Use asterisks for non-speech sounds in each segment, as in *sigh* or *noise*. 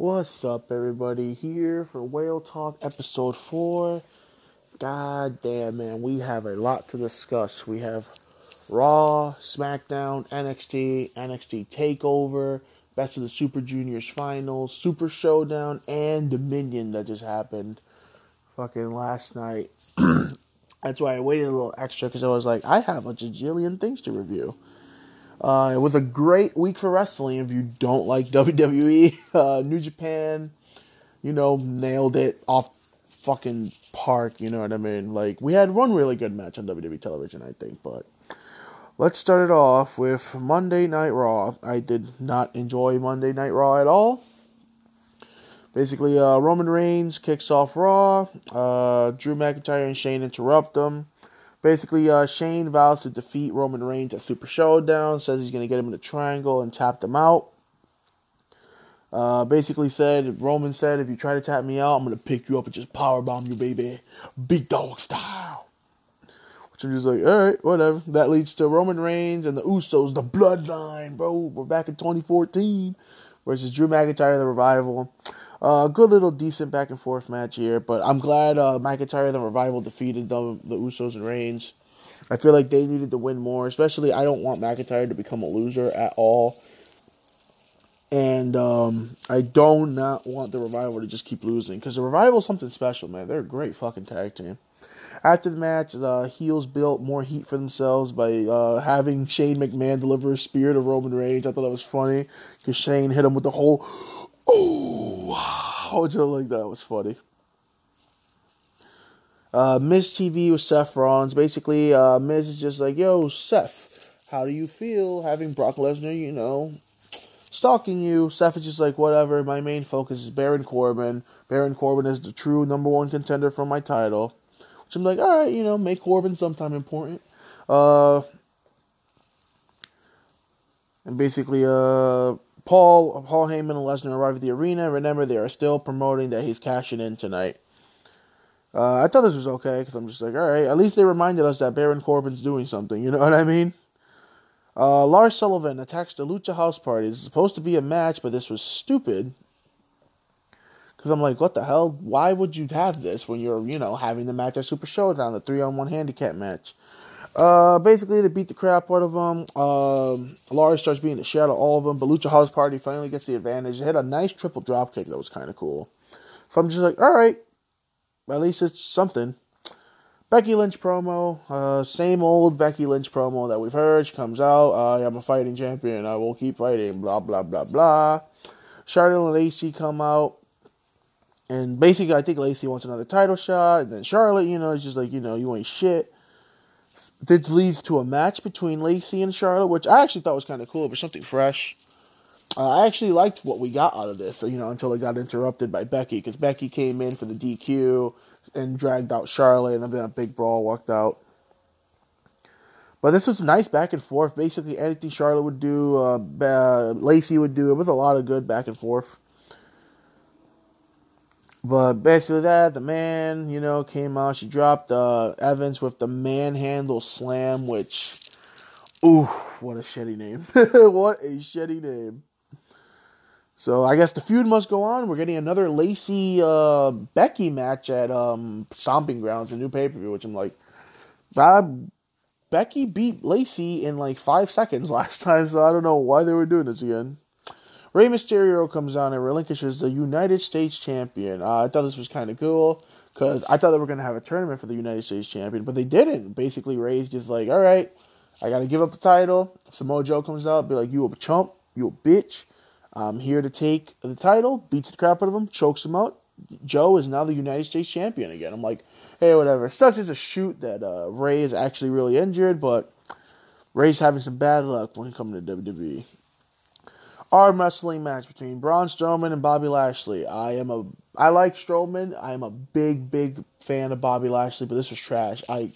What's up, everybody? Here for Whale Talk episode 4. God damn, man, we have a lot to discuss. We have Raw, SmackDown, NXT, NXT TakeOver, Best of the Super Juniors finals, Super Showdown, and Dominion that just happened fucking last night. *clears throat* That's why I waited a little extra because I was like, I have a jillion things to review. Uh, it was a great week for wrestling. If you don't like *laughs* WWE, uh, New Japan, you know, nailed it off fucking park. You know what I mean? Like we had one really good match on WWE television, I think. But let's start it off with Monday Night Raw. I did not enjoy Monday Night Raw at all. Basically, uh, Roman Reigns kicks off Raw. Uh, Drew McIntyre and Shane interrupt them. Basically, uh, Shane vows to defeat Roman Reigns at Super Showdown, says he's going to get him in a triangle and tap them out. Uh, basically said, Roman said, if you try to tap me out, I'm going to pick you up and just powerbomb you, baby. Big dog style. Which I'm just like, alright, whatever. That leads to Roman Reigns and the Usos, the bloodline, bro. We're back in 2014 versus Drew McIntyre, the revival. Uh, good little decent back and forth match here, but I'm glad uh, McIntyre and the Revival defeated the, the Usos and Reigns. I feel like they needed to win more, especially I don't want McIntyre to become a loser at all. And um, I do not want the Revival to just keep losing because the Revival is something special, man. They're a great fucking tag team. After the match, the heels built more heat for themselves by uh, having Shane McMahon deliver a spear to Roman Reigns. I thought that was funny because Shane hit him with the whole Oh, how would you like that? Was funny. Uh, Miz TV with Seth Rollins. Basically, uh, Miz is just like, yo, Seth, how do you feel having Brock Lesnar, you know, stalking you? Seth is just like, whatever. My main focus is Baron Corbin. Baron Corbin is the true number one contender for my title. Which I'm like, all right, you know, make Corbin sometime important. Uh, and basically, uh, Paul Paul Heyman and Lesnar arrive at the arena. Remember, they are still promoting that he's cashing in tonight. Uh, I thought this was okay because I'm just like, all right. At least they reminded us that Baron Corbin's doing something. *laughs* You know what I mean? Uh, Lars Sullivan attacks the Lucha House Party. It's supposed to be a match, but this was stupid. Because I'm like, what the hell? Why would you have this when you're, you know, having the match at Super Showdown, the three on one handicap match? Uh, basically, they beat the crap out of them. Um, starts being the shadow of all of them, but Lucha House Party finally gets the advantage. They had a nice triple drop kick that was kind of cool. So I'm just like, all right, at least it's something. Becky Lynch promo, uh, same old Becky Lynch promo that we've heard. She comes out, uh, I'm a fighting champion, I will keep fighting, blah, blah, blah, blah. Charlotte and Lacey come out, and basically, I think Lacey wants another title shot, and then Charlotte, you know, is just like, you know, you ain't shit. This leads to a match between Lacey and Charlotte, which I actually thought was kind of cool, but something fresh. Uh, I actually liked what we got out of this, you know, until it got interrupted by Becky, because Becky came in for the DQ and dragged out Charlotte, and then a big brawl walked out. But this was nice back and forth. Basically, anything Charlotte would do, uh, uh, Lacey would do. It was a lot of good back and forth. But basically that, the man, you know, came out. She dropped uh, Evans with the manhandle slam, which, ooh, what a shitty name. *laughs* what a shitty name. So I guess the feud must go on. We're getting another Lacey uh, Becky match at um, Stomping Grounds, a new pay per view, which I'm like, Bob, Becky beat Lacey in like five seconds *laughs* last time, so I don't know why they were doing this again. Rey Mysterio comes on and relinquishes the United States champion. Uh, I thought this was kind of cool because I thought they were going to have a tournament for the United States champion, but they didn't. Basically, Rey's just like, all right, I got to give up the title. Samoa Joe comes out, be like, you a chump, you a bitch. I'm here to take the title. Beats the crap out of him, chokes him out. Joe is now the United States champion again. I'm like, hey, whatever. Sucks as a shoot that uh, Rey is actually really injured, but Ray's having some bad luck when he comes to WWE arm wrestling match between Braun Strowman and Bobby Lashley. I am a I like Strowman. I am a big big fan of Bobby Lashley, but this was trash. I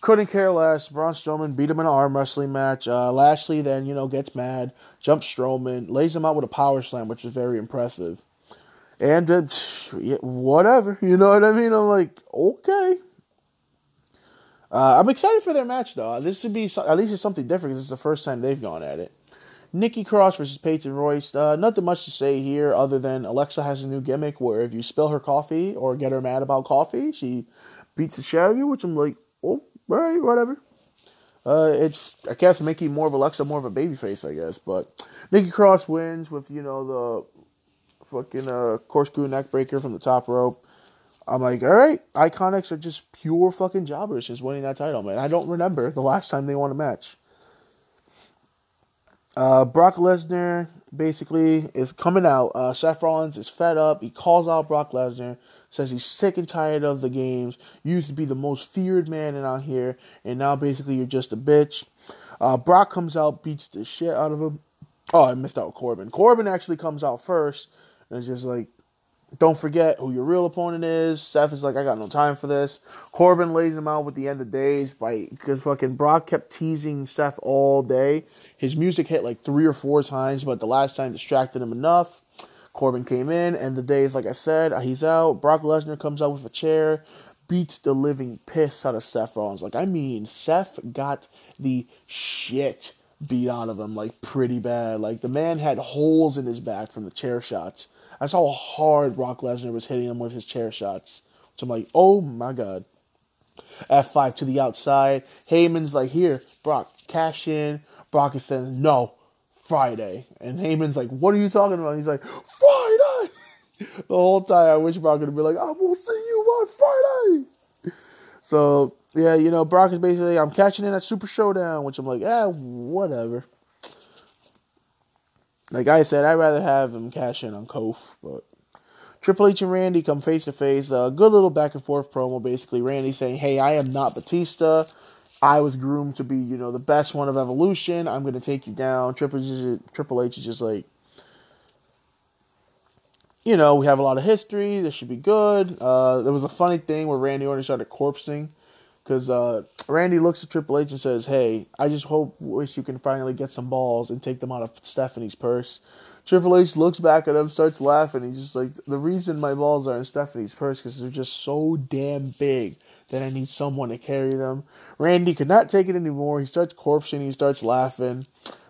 couldn't care less. Braun Strowman beat him in an arm wrestling match. Uh, Lashley then you know gets mad, jumps Strowman, lays him out with a power slam, which is very impressive. And uh, whatever, you know what I mean? I'm like, okay. Uh, I'm excited for their match though. This would be at least it's something different because it's the first time they've gone at it. Nikki Cross versus Peyton Royce. Uh, nothing much to say here other than Alexa has a new gimmick where if you spill her coffee or get her mad about coffee, she beats the shit out of you, which I'm like, oh, right, whatever. Uh, it's I guess making more of Alexa more of a babyface, I guess. But Nikki Cross wins with you know the fucking uh, corkscrew neck breaker from the top rope. I'm like, all right, Iconics are just pure fucking jobbers, just winning that title, man. I don't remember the last time they won a match. Uh, Brock Lesnar basically is coming out. Uh, Seth Rollins is fed up. He calls out Brock Lesnar, says he's sick and tired of the games. You used to be the most feared man in out here, and now basically you're just a bitch. Uh, Brock comes out, beats the shit out of him. Oh, I missed out Corbin. Corbin actually comes out first, and it's just like, don't forget who your real opponent is. Seth is like, I got no time for this. Corbin lays him out with the end of days by because fucking Brock kept teasing Seth all day. His music hit like three or four times, but the last time distracted him enough. Corbin came in, and the days, like I said, he's out. Brock Lesnar comes out with a chair, beats the living piss out of Seth Rollins. Like, I mean, Seth got the shit beat out of him, like, pretty bad. Like, the man had holes in his back from the chair shots. That's how hard Brock Lesnar was hitting him with his chair shots. So I'm like, oh my god. F5 to the outside. Heyman's like, here, Brock, cash in. Brock is saying, no, Friday. And Heyman's like, what are you talking about? He's like, Friday! *laughs* the whole time I wish Brock would be like, I will see you on Friday. So, yeah, you know, Brock is basically, I'm catching in at Super Showdown, which I'm like, ah, whatever. Like I said, I'd rather have him cash in on Kof, but Triple H and Randy come face to face. A good little back and forth promo. Basically, Randy saying, "Hey, I am not Batista. I was groomed to be, you know, the best one of Evolution. I'm going to take you down." Triple H, is just like, you know, we have a lot of history. This should be good. Uh, there was a funny thing where Randy Orton started corpsing because uh, Randy looks at Triple H and says, "Hey, I just hope, wish you can finally get some balls and take them out of Stephanie's purse." Triple H looks back at him, starts laughing. He's just like, "The reason my balls are in Stephanie's purse because they're just so damn big that I need someone to carry them." Randy could not take it anymore. He starts corpsing. He starts laughing.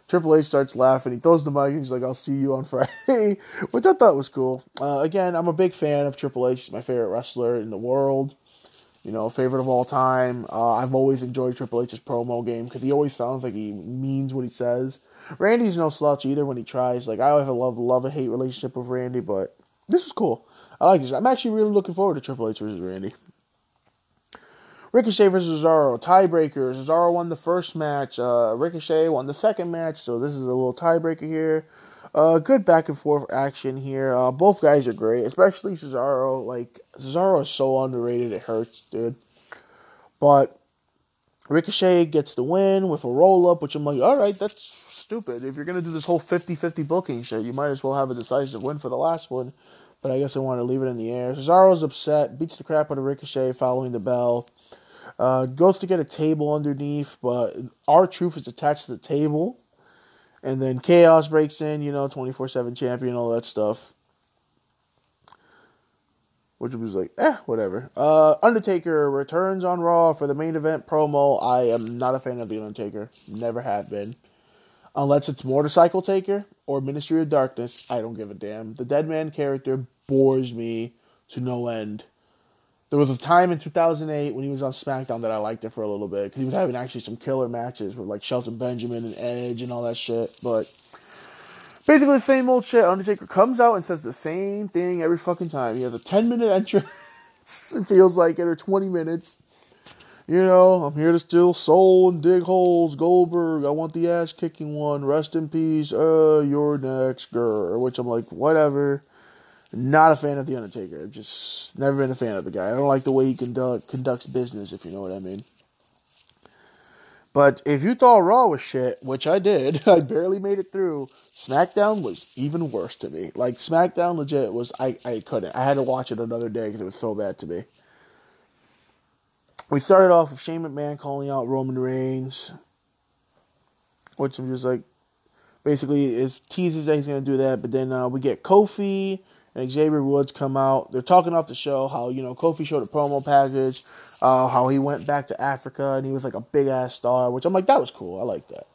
Triple H starts laughing. He throws the mic. he's like, "I'll see you on *laughs* Friday," which I thought was cool. Uh, again, I'm a big fan of Triple H. He's my favorite wrestler in the world you know, favorite of all time. Uh, I've always enjoyed Triple H's promo game because he always sounds like he means what he says. Randy's no slouch either when he tries. Like I have a love love a hate relationship with Randy, but this is cool. I like this. I'm actually really looking forward to Triple H versus Randy. Ricochet versus Cesaro, tiebreaker. Cesaro won the first match. Uh, Ricochet won the second match, so this is a little tiebreaker here. Uh, good back and forth action here. Uh, both guys are great, especially Cesaro. Like Cesaro is so underrated, it hurts, dude. But Ricochet gets the win with a roll up, which I'm like, all right, that's stupid. If you're gonna do this whole 50-50 booking shit, you might as well have a decisive win for the last one. But I guess I want to leave it in the air. Cesaro's upset, beats the crap out of Ricochet following the bell. Uh, goes to get a table underneath, but R-Truth is attached to the table. And then Chaos breaks in, you know, 24 7 champion, all that stuff. Which was like, eh, whatever. Uh, Undertaker returns on Raw for the main event promo. I am not a fan of The Undertaker. Never have been. Unless it's Motorcycle Taker or Ministry of Darkness, I don't give a damn. The Dead Man character bores me to no end. There was a time in 2008 when he was on SmackDown that I liked it for a little bit because he was having actually some killer matches with like Shelton Benjamin and Edge and all that shit. But basically, the same old shit. Undertaker comes out and says the same thing every fucking time. He has a 10 minute *laughs* entrance. it feels like it, or 20 minutes. You know, I'm here to steal soul and dig holes. Goldberg, I want the ass kicking one. Rest in peace. Uh, you're next, girl. Which I'm like, whatever. Not a fan of The Undertaker. I've just never been a fan of the guy. I don't like the way he conduct, conducts business, if you know what I mean. But if you thought Raw was shit, which I did, *laughs* I barely made it through. SmackDown was even worse to me. Like SmackDown, legit was I I couldn't. I had to watch it another day because it was so bad to me. We started off with Shane McMahon calling out Roman Reigns, which I'm just like, basically, is teases that he's gonna do that. But then uh, we get Kofi and Xavier Woods come out. They're talking off the show how you know Kofi showed a promo package, uh, how he went back to Africa and he was like a big ass star, which I'm like that was cool. I like that.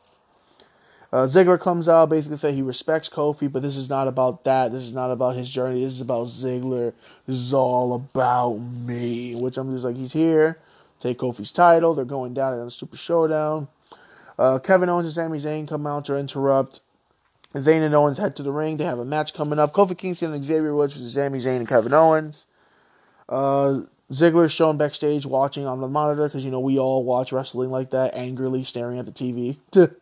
Uh, Ziggler comes out basically say he respects Kofi, but this is not about that. This is not about his journey. This is about Ziggler. This is all about me. Which I'm just like, he's here, take Kofi's title. They're going down in a Super Showdown. Uh, Kevin Owens and Sami Zayn come out to interrupt. Zayn and Owens head to the ring. They have a match coming up. Kofi Kingston and Xavier Woods versus Sami Zayn and Kevin Owens. Uh, is shown backstage watching on the monitor because you know we all watch wrestling like that, angrily staring at the TV. *laughs*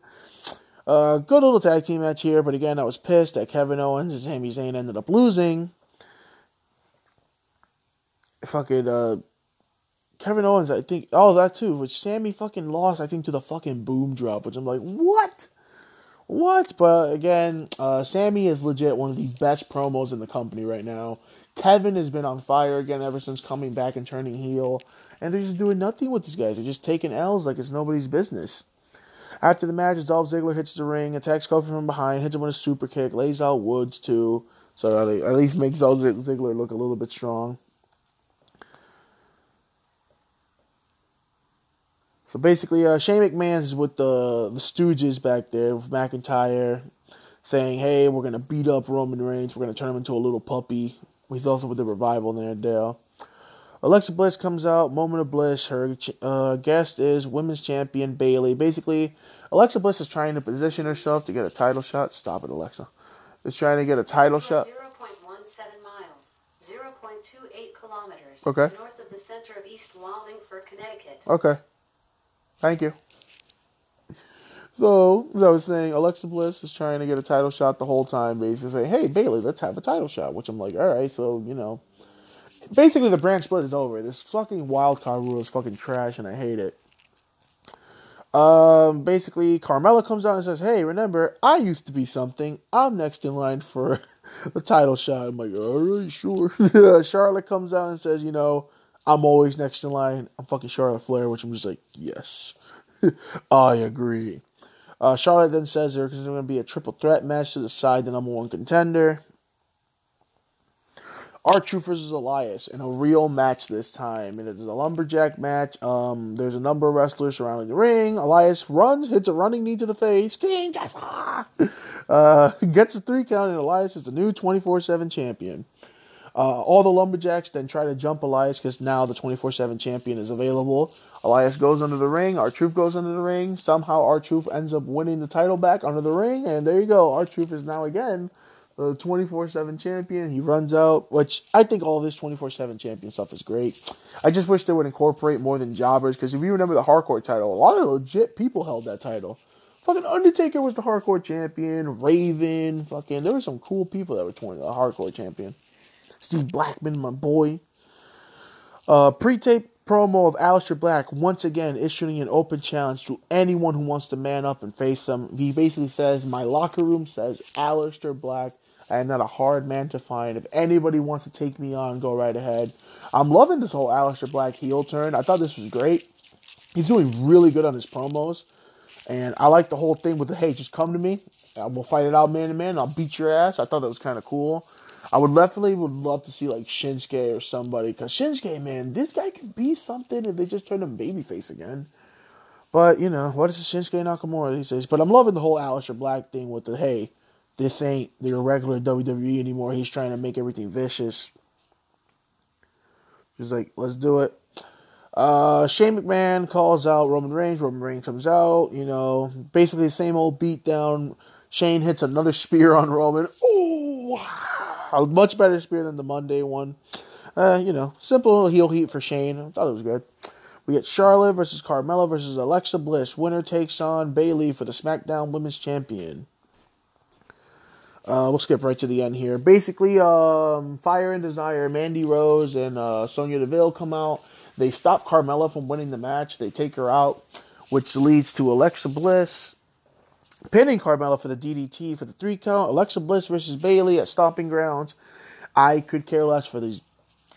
uh, good little tag team match here, but again, I was pissed that Kevin Owens and Sami Zayn ended up losing. Fucking uh, Kevin Owens, I think. Oh, that too. Which Sami fucking lost, I think, to the fucking boom drop. Which I'm like, what? What? But again, uh, Sami is legit one of the best promos in the company right now. Kevin has been on fire again ever since coming back and turning heel. And they're just doing nothing with these guys. They're just taking L's like it's nobody's business. After the match, Dolph Ziggler hits the ring, attacks Kofi from behind, hits him with a super kick, lays out Woods too. So at least makes Dolph Ziggler look a little bit strong. So basically, uh, Shane McMahon's with the the Stooges back there with McIntyre, saying, "Hey, we're gonna beat up Roman Reigns. We're gonna turn him into a little puppy." He's also with the revival there, Dale. Alexa Bliss comes out, moment of bliss. Her uh, guest is women's champion Bayley. Basically, Alexa Bliss is trying to position herself to get a title shot. Stop it, Alexa. Is trying to get a title shot. 0.17 miles, 0.28 kilometers. Okay. North of the center of East Wallingford, Connecticut. Okay. Thank you. So, as I was saying, Alexa Bliss is trying to get a title shot the whole time, basically saying, hey, Bayley, let's have a title shot. Which I'm like, all right, so, you know. Basically, the brand split is over. This fucking wild card rule is fucking trash, and I hate it. Um, basically, Carmella comes out and says, hey, remember, I used to be something. I'm next in line for *laughs* the title shot. I'm like, all right, sure. *laughs* Charlotte comes out and says, you know, I'm always next in line. I'm fucking Charlotte Flair, which I'm just like, yes, *laughs* I agree. Uh, Charlotte then says there's going to be a triple threat match to decide the number one contender. R-Truth versus Elias in a real match this time. And It is a lumberjack match. Um, there's a number of wrestlers surrounding the ring. Elias runs, hits a running knee to the face. King Jessa! *laughs* Uh, gets a three count, and Elias is the new 24 7 champion. Uh, all the Lumberjacks then try to jump Elias because now the 24 7 champion is available. Elias goes under the ring. R-Truth goes under the ring. Somehow R-Truth ends up winning the title back under the ring. And there you go. R-Truth is now again the 24 7 champion. He runs out, which I think all this 24 7 champion stuff is great. I just wish they would incorporate more than jobbers because if you remember the hardcore title, a lot of legit people held that title. Fucking Undertaker was the hardcore champion. Raven, fucking, there were some cool people that were 20, the hardcore champion. Steve Blackman, my boy. Uh, pre-tape promo of Aleister Black once again issuing an open challenge to anyone who wants to man up and face him. He basically says, "My locker room says Aleister Black. I am not a hard man to find. If anybody wants to take me on, go right ahead." I'm loving this whole Aleister Black heel turn. I thought this was great. He's doing really good on his promos, and I like the whole thing with the "Hey, just come to me. We'll fight it out man to man. I'll beat your ass." I thought that was kind of cool. I would definitely would love to see like Shinsuke or somebody because Shinsuke, man, this guy could be something if they just turn him babyface again. But you know, what is Shinsuke Nakamura these days? But I'm loving the whole Aleister Black thing with the hey, this ain't the regular WWE anymore. He's trying to make everything vicious. He's like, let's do it. Uh, Shane McMahon calls out Roman Reigns. Roman Reigns comes out. You know, basically the same old beatdown. Shane hits another spear on Roman. Oh, a much better spear than the Monday one. Uh, you know, simple heel heat for Shane. I thought it was good. We get Charlotte versus Carmella versus Alexa Bliss. Winner takes on Bayley for the SmackDown Women's Champion. Uh, we'll skip right to the end here. Basically, um, Fire and Desire, Mandy Rose and uh, Sonya Deville come out. They stop Carmella from winning the match. They take her out, which leads to Alexa Bliss pinning Carmella for the DDT for the three count. Alexa Bliss versus Bayley at Stomping Grounds. I could care less for these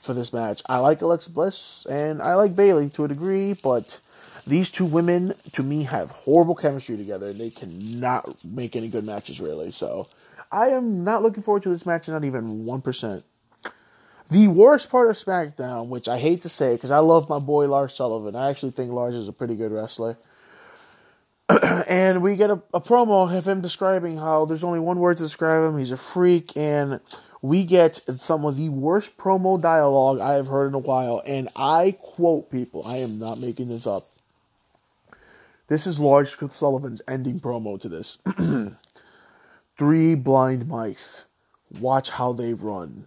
for this match. I like Alexa Bliss and I like Bayley to a degree, but these two women to me have horrible chemistry together they cannot make any good matches really. So I am not looking forward to this match, not even one percent. The worst part of SmackDown, which I hate to say because I love my boy Lars Sullivan. I actually think Lars is a pretty good wrestler. *clears throat* and we get a, a promo of him describing how there's only one word to describe him. He's a freak, and we get some of the worst promo dialogue I have heard in a while. And I quote people, I am not making this up. This is Lars Sullivan's ending promo to this. *clears throat* Three blind mice. Watch how they run.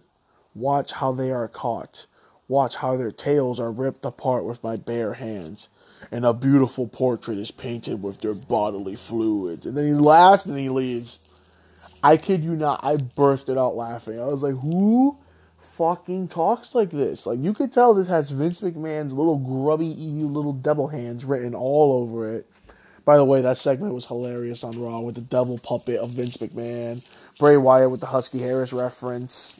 Watch how they are caught. Watch how their tails are ripped apart with my bare hands. And a beautiful portrait is painted with their bodily fluids. And then he laughs and he leaves. I kid you not, I bursted out laughing. I was like, who fucking talks like this? Like, you could tell this has Vince McMahon's little grubby little devil hands written all over it. By the way, that segment was hilarious on Raw with the devil puppet of Vince McMahon, Bray Wyatt with the Husky Harris reference.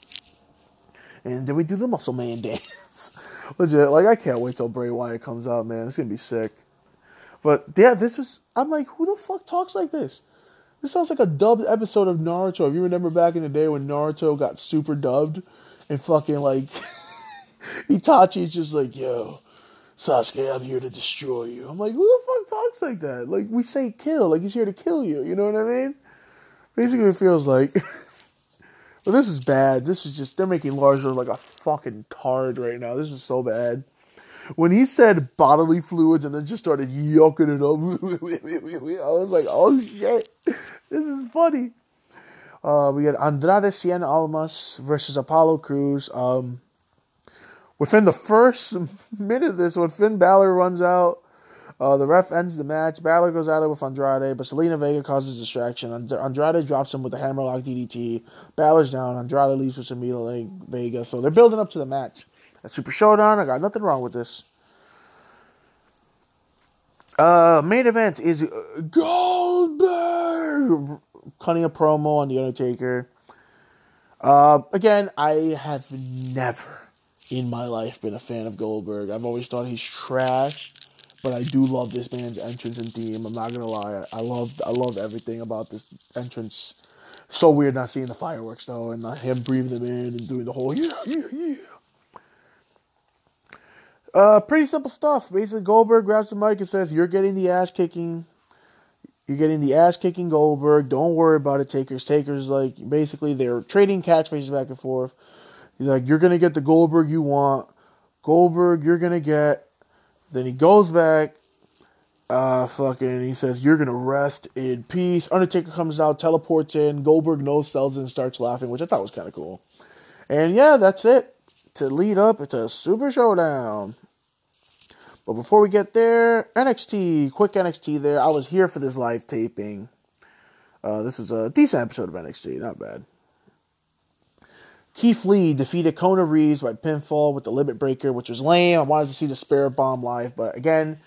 And then we do the Muscle Man *laughs* dance. Legit, like, I can't wait till Bray Wyatt comes out, man. It's gonna be sick. But yeah, this was. I'm like, who the fuck talks like this? This sounds like a dubbed episode of Naruto. If you remember back in the day when Naruto got super dubbed and fucking like *laughs* Itachi's just like, yo, Sasuke, I'm here to destroy you. I'm like, who the fuck talks like that? Like we say kill, like he's here to kill you. You know what I mean? Basically, it feels like. *laughs* this is bad. This is just they're making Lars like a fucking tard right now. This is so bad. When he said bodily fluids and then just started yucking it up, *laughs* I was like, oh shit, this is funny. Uh, we got Andrade Cien Almas versus Apollo Crews. Um, within the first *laughs* minute of this, when Finn Balor runs out, uh, the ref ends the match. Balor goes at it with Andrade, but Zelina Vega causes distraction. And- Andrade drops him with a hammerlock DDT. Balor's down. Andrade leaves with Zelina Vega. So they're building up to the match. At Super Showdown, I got nothing wrong with this. Uh, main event is uh, Goldberg cutting a promo on The Undertaker. Uh, again, I have never in my life been a fan of Goldberg. I've always thought he's trash, but I do love this man's entrance and theme. I'm not gonna lie, I love I love everything about this entrance. So weird not seeing the fireworks though, and him breathing them in and doing the whole yeah yeah yeah. Uh, pretty simple stuff. Basically, Goldberg grabs the mic and says, "You're getting the ass kicking. You're getting the ass kicking Goldberg. Don't worry about it, Takers. Takers like basically they're trading catchphrases back and forth. He's like, "You're gonna get the Goldberg you want. Goldberg, you're gonna get." Then he goes back. Uh, fucking, he says, "You're gonna rest in peace." Undertaker comes out, teleports in. Goldberg no sells and starts laughing, which I thought was kind of cool. And yeah, that's it to lead up to a Super Showdown. But before we get there, NXT, quick NXT there. I was here for this live taping. Uh, this was a decent episode of NXT, not bad. Keith Lee defeated Kona Reeves by pinfall with the limit breaker, which was lame. I wanted to see the Spirit Bomb live, but again,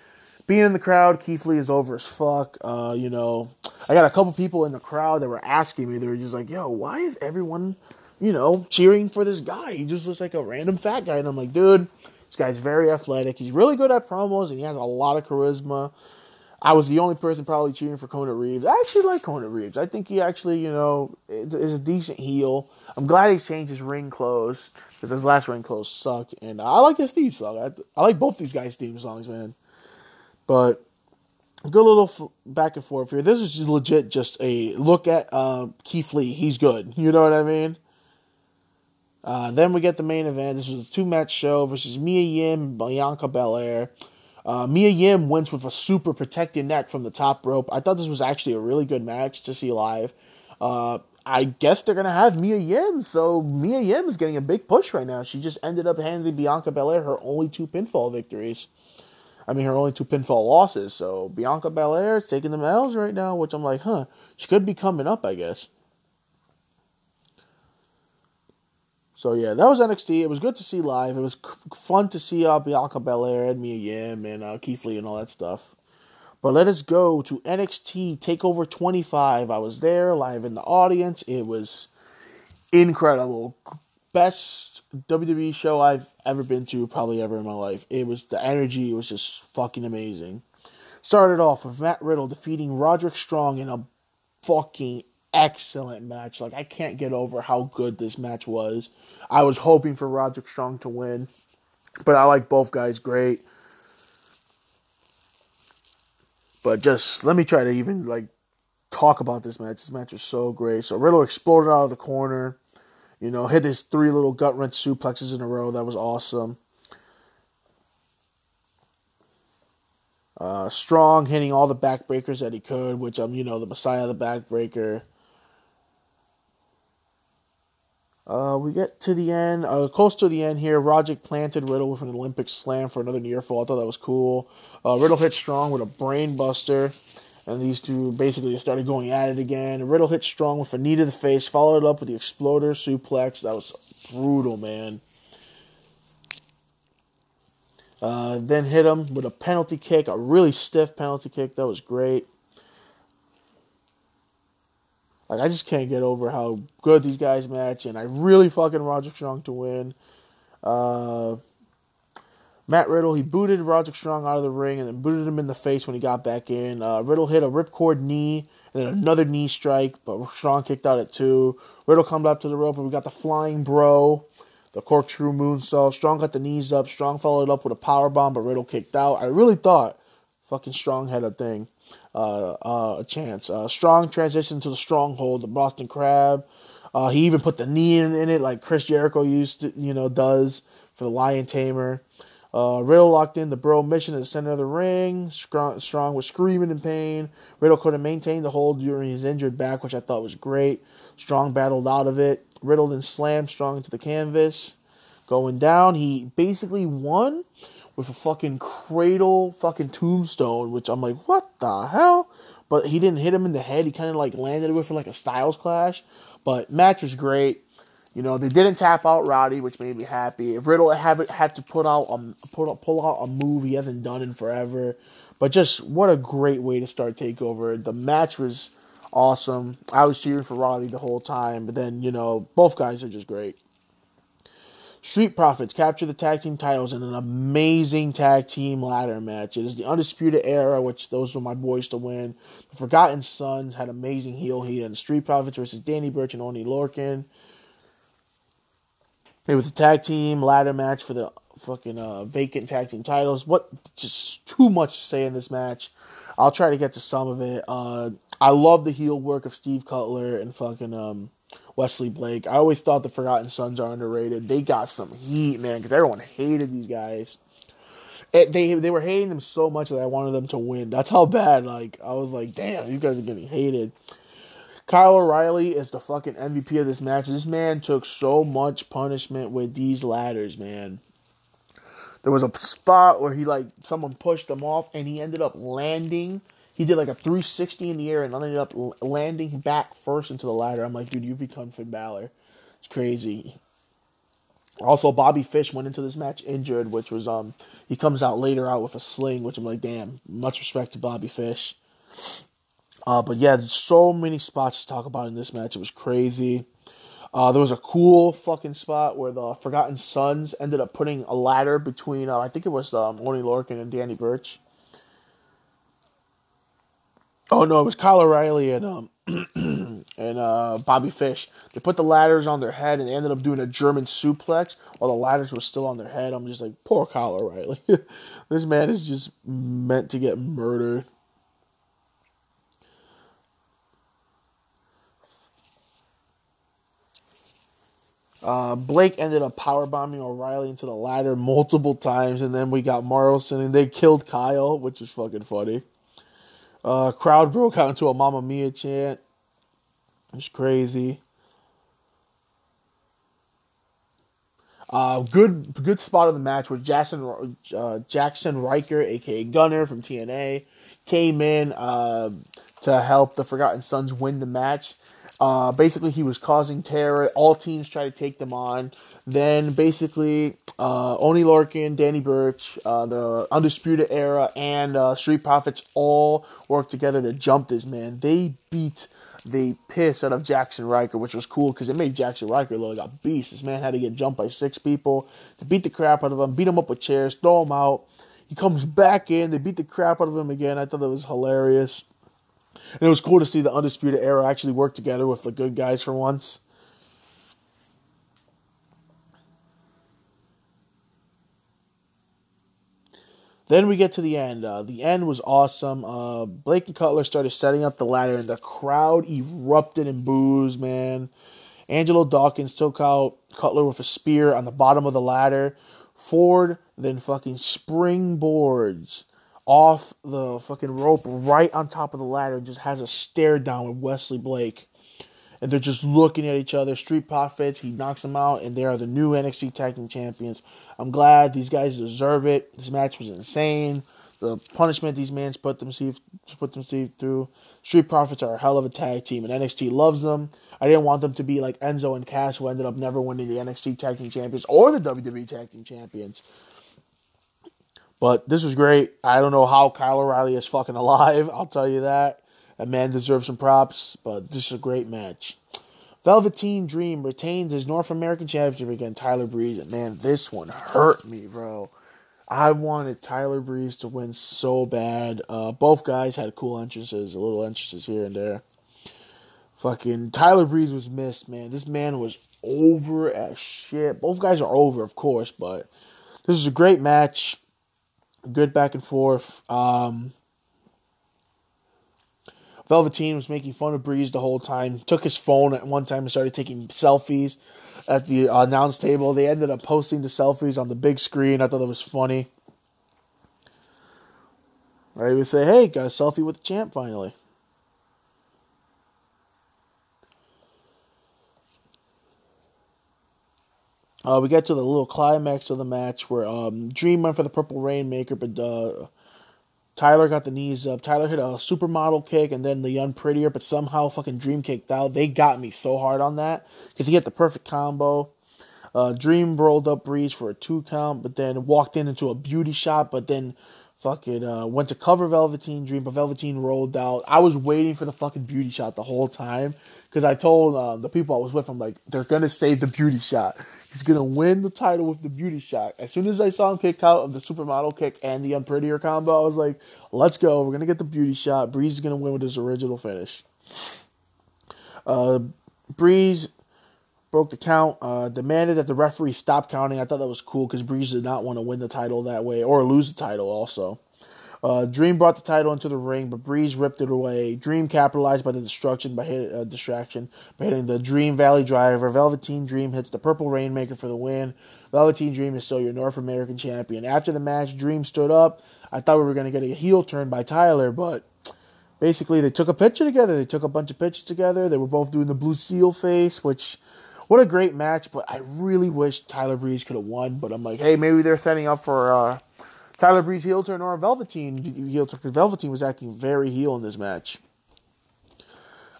being in the crowd, Keith Lee is over as fuck. Uh, you know, I got a couple people in the crowd that were asking me. They were just like, "Yo, why is everyone, you know, cheering for this guy? He just looks like a random fat guy." And I'm like, "Dude, this guy's very athletic. He's really good at promos, and he has a lot of charisma." I was the only person probably cheering for Kona Reeves. I actually like Kona Reeves. I think he actually, you know, is a decent heel. I'm glad he's changed his ring clothes because his last ring clothes suck, and I like his theme song. I, I like both these guys' theme songs, man. But good little f- back and forth here. This is just legit, just a look at uh, Keith Lee. He's good. You know what I mean? Uh, then we get the main event. This was a two match show versus Mia Yim and Bianca Belair. Uh, Mia Yim wins with a super Protect Ya Neck from the top rope. I thought this was actually a really good match to see live. Uh, I guess they're gonna have Mia Yim, so Mia Yim is getting a big push right now. She just ended up handing Bianca Belair her only two pinfall victories. I mean, her only two pinfall losses. So Bianca Belair is taking the L's right now, which I'm like, huh, she could be coming up, I guess. So yeah, that was NXT. It was good to see live. It was c- fun to see uh, Bianca Belair and Mia Yim and uh, Keith Lee and all that stuff. But let us go to NXT Takeover 25. I was there live in the audience. It was incredible. Best WWE show I've ever been to, probably ever in my life. It was the energy was just fucking amazing. Started off with Matt Riddle defeating Roderick Strong in a fucking excellent match. Like I can't get over how good this match was. I was hoping for Roderick Strong to win, but I like both guys great. But just let me try to even like talk about this match. This match was so great. So Riddle exploded out of the corner, you know, hit his three little gut wrench suplexes in a row. That was awesome. Uh, strong hitting all the backbreakers that he could, which I'm, you know, the Messiah the backbreaker. Uh, we get to the end, uh, close to the end here. Roderick planted Riddle with an Olympic slam for another near fall. I thought that was cool. Uh, Riddle hit strong with a brain buster, and these two basically started going at it again. Riddle hit strong with a knee to the face, followed up with the exploder suplex. That was brutal, man. Uh, then hit him with a penalty kick, a really stiff penalty kick. That was great. Like I just can't get over how good these guys match, and I really fucking Roderick Strong to win. Uh, Matt Riddle he booted Roderick Strong out of the ring and then booted him in the face when he got back in. Uh, Riddle hit a ripcord knee and then another knee strike, but Strong kicked out at two. Riddle comes up to the rope and we got the flying bro, the corkscrew moonsault. Strong got the knees up. Strong followed up with a power bomb, but Riddle kicked out. I really thought fucking Strong had a thing a chance. Uh, strong transition to the stronghold, the Boston Crab. Uh, he even put the knee in, in, it like Chris Jericho used to, you know, does for the Lion Tamer. Uh, Riddle locked in the Bromission at the center of the ring. Strong, strong was screaming in pain. Riddle couldn't maintain the hold during his injured back, which I thought was great. Strong battled out of it. Riddle then slammed Strong into the canvas. Going down, he basically won with a fucking cradle fucking tombstone, which I'm like, what the hell? But he didn't hit him in the head. He kind of like landed with like a Styles clash. But match was great. You know, they didn't tap out Roddy, which made me happy. Riddle had had to put out a put pull out a move he hasn't done in forever. But just what a great way to start Takeover. The match was awesome. I was cheering for Roddy the whole time, but then you know both guys are just great. Street Profits capture the tag team titles in an amazing tag team ladder match. It is the Undisputed Era, which those were my boys to win. The Forgotten Sons had amazing heel heat, and Street Profits versus Danny Burch and Oney Lorcan. It was a tag team ladder match for the fucking uh, vacant tag team titles. What? Just too much to say in this match. I'll try to get to some of it. Uh, I love the heel work of Steve Cutler and fucking um, Wesley Blake. I always thought the Forgotten Sons are underrated. They got some heat, man, because everyone hated these guys. They they were hating them so much that I wanted them to win. That's how bad. Like I was like, damn, you guys are getting hated. Kyle O'Reilly is the fucking MVP of this match. This man took so much punishment with these ladders, man. There was a spot where he like someone pushed him off and he ended up landing he did like a 360 in the air and ended up landing back first into the ladder. I'm like, dude, you've become Finn Balor. It's crazy. Also, Bobby Fish went into this match injured, which was um he comes out later out with a sling, which I'm like, damn, much respect to Bobby Fish. Uh, but yeah, so many spots to talk about in this match. It was crazy. Uh, there was a cool fucking spot where the Forgotten Sons ended up putting a ladder between, uh, I think it was um, Oney Lorcan and Danny Burch. Oh no, it was Kyle O'Reilly and um *clears throat* and uh, Bobby Fish. They put the ladders on their head and they ended up doing a German suplex while the ladders were still on their head. I'm just like, poor Kyle O'Reilly. *laughs* this man is just meant to get murdered. Uh, Blake ended up power bombing O'Reilly into the ladder multiple times, and then we got Morrison, and they killed Kyle, which is fucking funny. Uh, crowd broke out into a Mamma Mia chant. It's crazy. Uh, good good spot of the match was Jaxson uh, Jaxson Ryker, aka Gunner from TNA, came in uh, to help the Forgotten Sons win the match. Uh, basically, he was causing terror. All teams tried to take them on. Then basically, uh, Oney Lorcan, Danny Burch, uh, the Undisputed Era, and uh, Street Profits all worked together to jump this man. They beat the piss out of Jaxson Ryker, which was cool because it made Jaxson Ryker look like a beast. This man had to get jumped by six people to beat the crap out of him, beat him up with chairs, throw him out. He comes back in, they beat the crap out of him again. I thought that was hilarious. And it was cool to see the Undisputed Era actually work together with the good guys for once. Then we get to the end. Uh, the end was awesome. Uh, Blake and Cutler started setting up the ladder, and the crowd erupted in boos, man. Angelo Dawkins took out Cutler with a spear on the bottom of the ladder. Ford then fucking springboards off the fucking rope right on top of the ladder and just has a stare down with Wesley Blake. And they're just looking at each other. Street Profits, he knocks them out, and they are the new NXT Tag Team Champions. I'm glad these guys deserve it. This match was insane. The punishment these men put them put them through. Street Profits are a hell of a tag team, and NXT loves them. I didn't want them to be like Enzo and Cass, who ended up never winning the NXT Tag Team Champions or the WWE Tag Team Champions. But this was great. I don't know how Kyle O'Reilly is fucking alive. *laughs* I'll tell you that. That man deserves some props, but this is a great match. Velveteen Dream retains his North American Championship against Tyler Breeze. And man, this one hurt me, bro. I wanted Tyler Breeze to win so bad. Uh, both guys had cool entrances, little entrances here and there. Fucking Tyler Breeze was missed, man. This man was over as shit. Both guys are over, of course, but this is a great match. Good back and forth. Um, Velveteen was making fun of Breeze the whole time. Took his phone at one time and started taking selfies at the uh, announce table. They ended up posting the selfies on the big screen. I thought that was funny. I would say, "Hey, got a selfie with the champ finally." Uh, we get to the little climax of the match where um, Dream went for the Purple Rainmaker, but uh, Tyler got the knees up. Tyler hit a supermodel kick and then the unprettier, but somehow fucking Dream kicked out. They got me so hard on that because he hit the perfect combo. Uh, Dream rolled up Breeze for a two count, but then walked in into a beauty shot, but then fucking uh, went to cover Velveteen Dream, but Velveteen rolled out. I was waiting for the fucking beauty shot the whole time because I told uh, the people I was with, I'm like, they're gonna save the beauty shot. He's gonna win the title with the beauty shot. As soon as I saw him kick out of the supermodel kick and the unprettier combo, I was like, let's go. We're gonna get the beauty shot. Breeze is gonna win with his original finish. Uh, Breeze broke the count, uh, demanded that the referee stop counting. I thought that was cool because Breeze did not want to win the title that way or lose the title also. Uh, Dream brought the title into the ring, but Breeze ripped it away. Dream capitalized by the destruction by hit, uh, distraction by hitting the Dream Valley Driver. Velveteen Dream hits the Purple Rainmaker for the win. Velveteen Dream is still your North American champion. After the match, Dream stood up. I thought we were going to get a heel turn by Tyler, but basically they took a picture together. They took a bunch of pictures together. They were both doing the blue steel face, which what a great match. But I really wish Tyler Breeze could have won. But I'm like, hey, maybe they're setting up for. Uh, Tyler Breeze heel turn or Velveteen heel turn Velveteen was acting very heel in this match.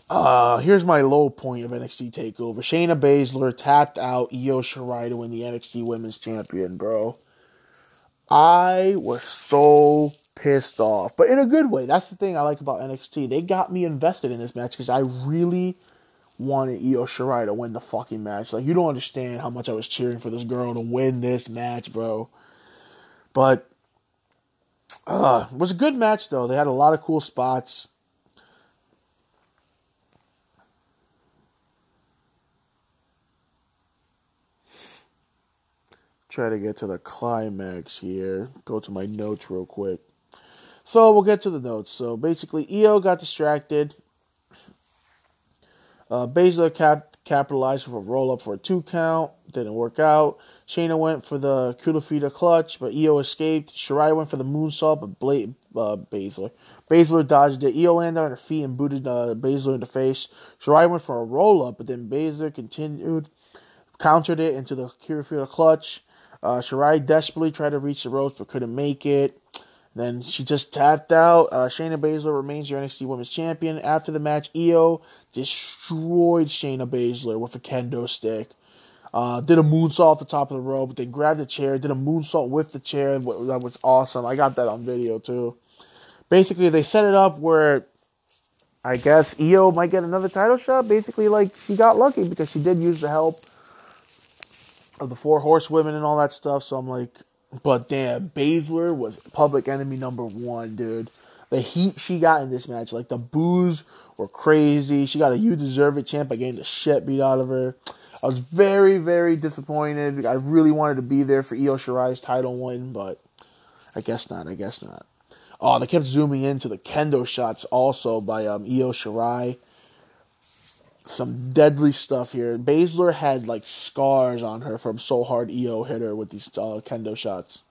Uh, here's my low point of NXT Takeover: Shayna Baszler tapped out Io Shirai to win the NXT Women's Champion, bro. I was so pissed off, but in a good way. That's the thing I like about NXT. They got me invested in this match because I really wanted Io Shirai to win the fucking match. Like you don't understand how much I was cheering for this girl to win this match, bro. But uh, was a good match though. They had a lot of cool spots. Try to get to the climax here. Go to my notes real quick. So we'll get to the notes. So basically, Io got distracted. Uh, Baszler cap- capitalized for a roll up for a two count. Didn't work out. Shayna went for the Kirifuda clutch, but Io escaped. Shirai went for the moonsault, but Bla- uh, Baszler. Baszler dodged it. Io landed on her feet and booted uh, Baszler in the face. Shirai went for a roll up, but then Baszler continued, countered it into the Kirifuda clutch. Uh, Shirai desperately tried to reach the ropes, but couldn't make it. Then she just tapped out. Uh, Shayna Baszler remains your NXT Women's Champion. After the match, Io destroyed Shayna Baszler with a kendo stick. Uh, did a moonsault off the top of the rope. But they grabbed the chair, did a moonsault with the chair. That was awesome. I got that on video too. Basically, they set it up where I guess Io might get another title shot. Basically, like she got lucky because she did use the help of the four horsewomen and all that stuff. So I'm like, but damn, Baszler was public enemy number one, dude. The heat she got in this match, like the boos were crazy. She got a "You Deserve It" champ by getting the shit beat out of her. I was very, very disappointed. I really wanted to be there for Io Shirai's title win, but I guess not. I guess not. Oh, they kept zooming into the kendo shots also by um, Io Shirai. Some deadly stuff here. Baszler had like scars on her from so hard Io hit her with these uh, kendo shots.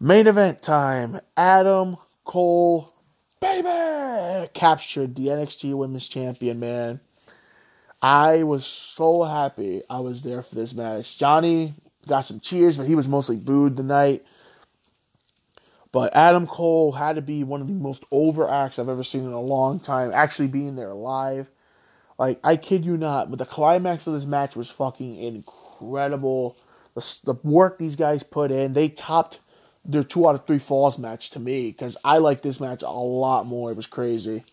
Main event time. Adam Cole, baby, captured the NXT Women's Champion. Man, I was so happy I was there for this match. Johnny got some cheers, but he was mostly booed tonight. But Adam Cole had to be one of the most over acts I've ever seen in a long time. Actually, being there live, like I kid you not, but the climax of this match was fucking incredible. The, the work these guys put in, they topped their two out of three falls match to me because I like this match a lot more. It was crazy.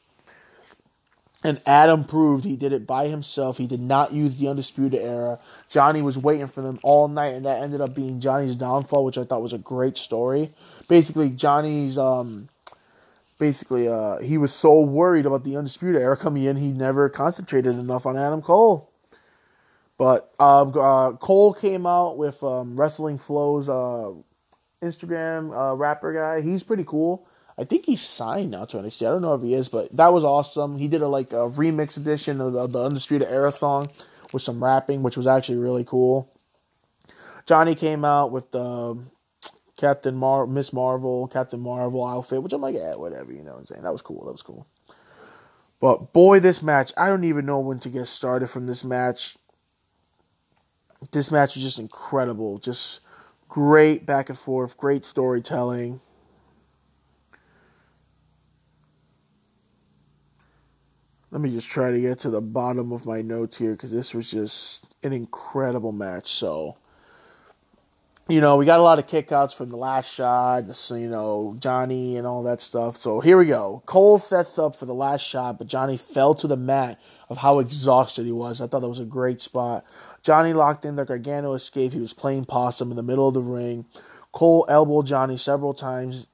And Adam proved he did it by himself. He did not use the Undisputed Era. Johnny was waiting for them all night, and that ended up being Johnny's downfall, which I thought was a great story. Basically, Johnny's um, basically uh, he was so worried about the Undisputed Era coming in, he never concentrated enough on Adam Cole. But uh, uh, Cole came out with um, Wrestling Flow's uh, Instagram uh, rapper guy. He's pretty cool. I think he's signed now to NXT. I don't know if he is, but that was awesome. He did a like a remix edition of the, the Undisputed Era song with some rapping, which was actually really cool. Johnny came out with the Captain Mar Miss Marvel, Captain Marvel outfit, which I'm like, yeah, whatever, you know what I'm saying. That was cool. That was cool. But boy, this match, I don't even know when to get started from this match. This match is just incredible. Just great back and forth, great storytelling. Let me just try to get to the bottom of my notes here because this was just an incredible match. So, you know, we got a lot of kickouts from the last shot, you know, Johnny and all that stuff. So here we go. Cole sets up for the last shot, but Johnny fell to the mat of how exhausted he was. I thought that was a great spot. Johnny locked in the Gargano escape. He was playing possum in the middle of the ring. Cole elbowed Johnny several times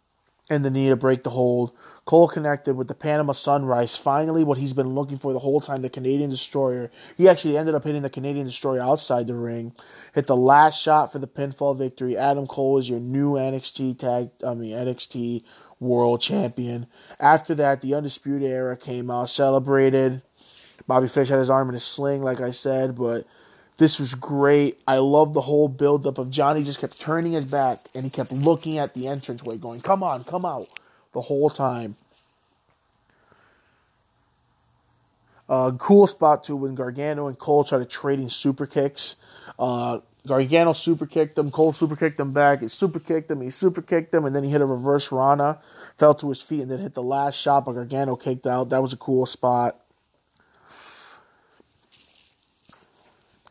in the knee to break the hold. Cole connected with the Panama Sunrise. Finally, what he's been looking for the whole time, the Canadian Destroyer. He actually ended up hitting the Canadian Destroyer outside the ring. Hit the last shot for the pinfall victory. Adam Cole is your new NXT tag, I mean NXT World Champion. After that, the Undisputed Era came out, celebrated. Bobby Fish had his arm in a sling, like I said, but this was great. I love the whole buildup of Johnny just kept turning his back and he kept looking at the entranceway, going, "Come on, come out." The whole time. Uh, cool spot too when Gargano and Cole started trading super kicks. Uh, Gargano super kicked him, Cole super kicked him back. He super kicked him, he super kicked him, and then he hit a reverse Rana, fell to his feet, and then hit the last shot. But Gargano kicked out. That was a cool spot.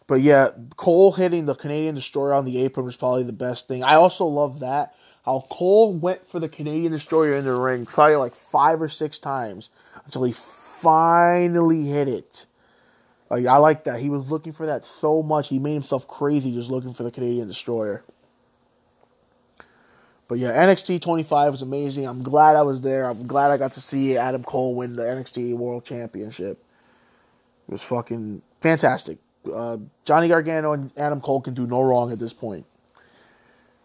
But yeah, Cole hitting the Canadian Destroyer on the apron was probably the best thing. I also love that how Cole went for the Canadian Destroyer in the ring, probably like five or six times until he finally hit it. Like I like that. He was looking for that so much. He made himself crazy just looking for the Canadian Destroyer. But yeah, NXT 25 was amazing. I'm glad I was there. I'm glad I got to see Adam Cole win the NXT World Championship. It was fucking fantastic. Uh, Johnny Gargano and Adam Cole can do no wrong at this point.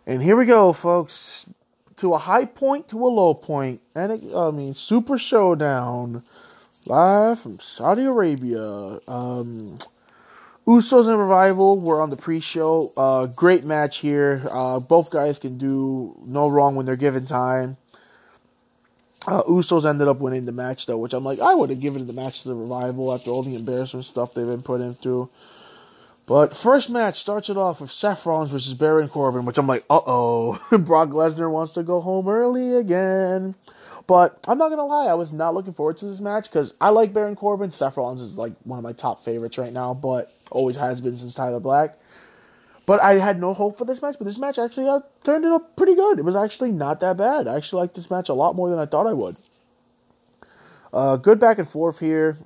And here we go, folks. To a high point, to a low point. And it, I mean, Super Showdown. Live from Saudi Arabia. Um, Usos and Revival were on the pre-show. Uh, great match here. Uh, both guys can do no wrong when they're given time. Uh, Usos ended up winning the match though, which I'm like, I would have given the match to the Revival after all the embarrassment stuff they've been put in through. But first match starts it off with Seth Rollins versus Baron Corbin, which I'm like, uh oh, *laughs* Brock Lesnar wants to go home early again. But I'm not gonna lie, I was not looking forward to this match because I like Baron Corbin. Seth Rollins is like one of my top favorites right now, but always has been since Tyler Black. But I had no hope for this match. But this match actually uh, turned it up pretty good. It was actually not that bad. I actually liked this match a lot more than I thought I would. Uh, good back and forth here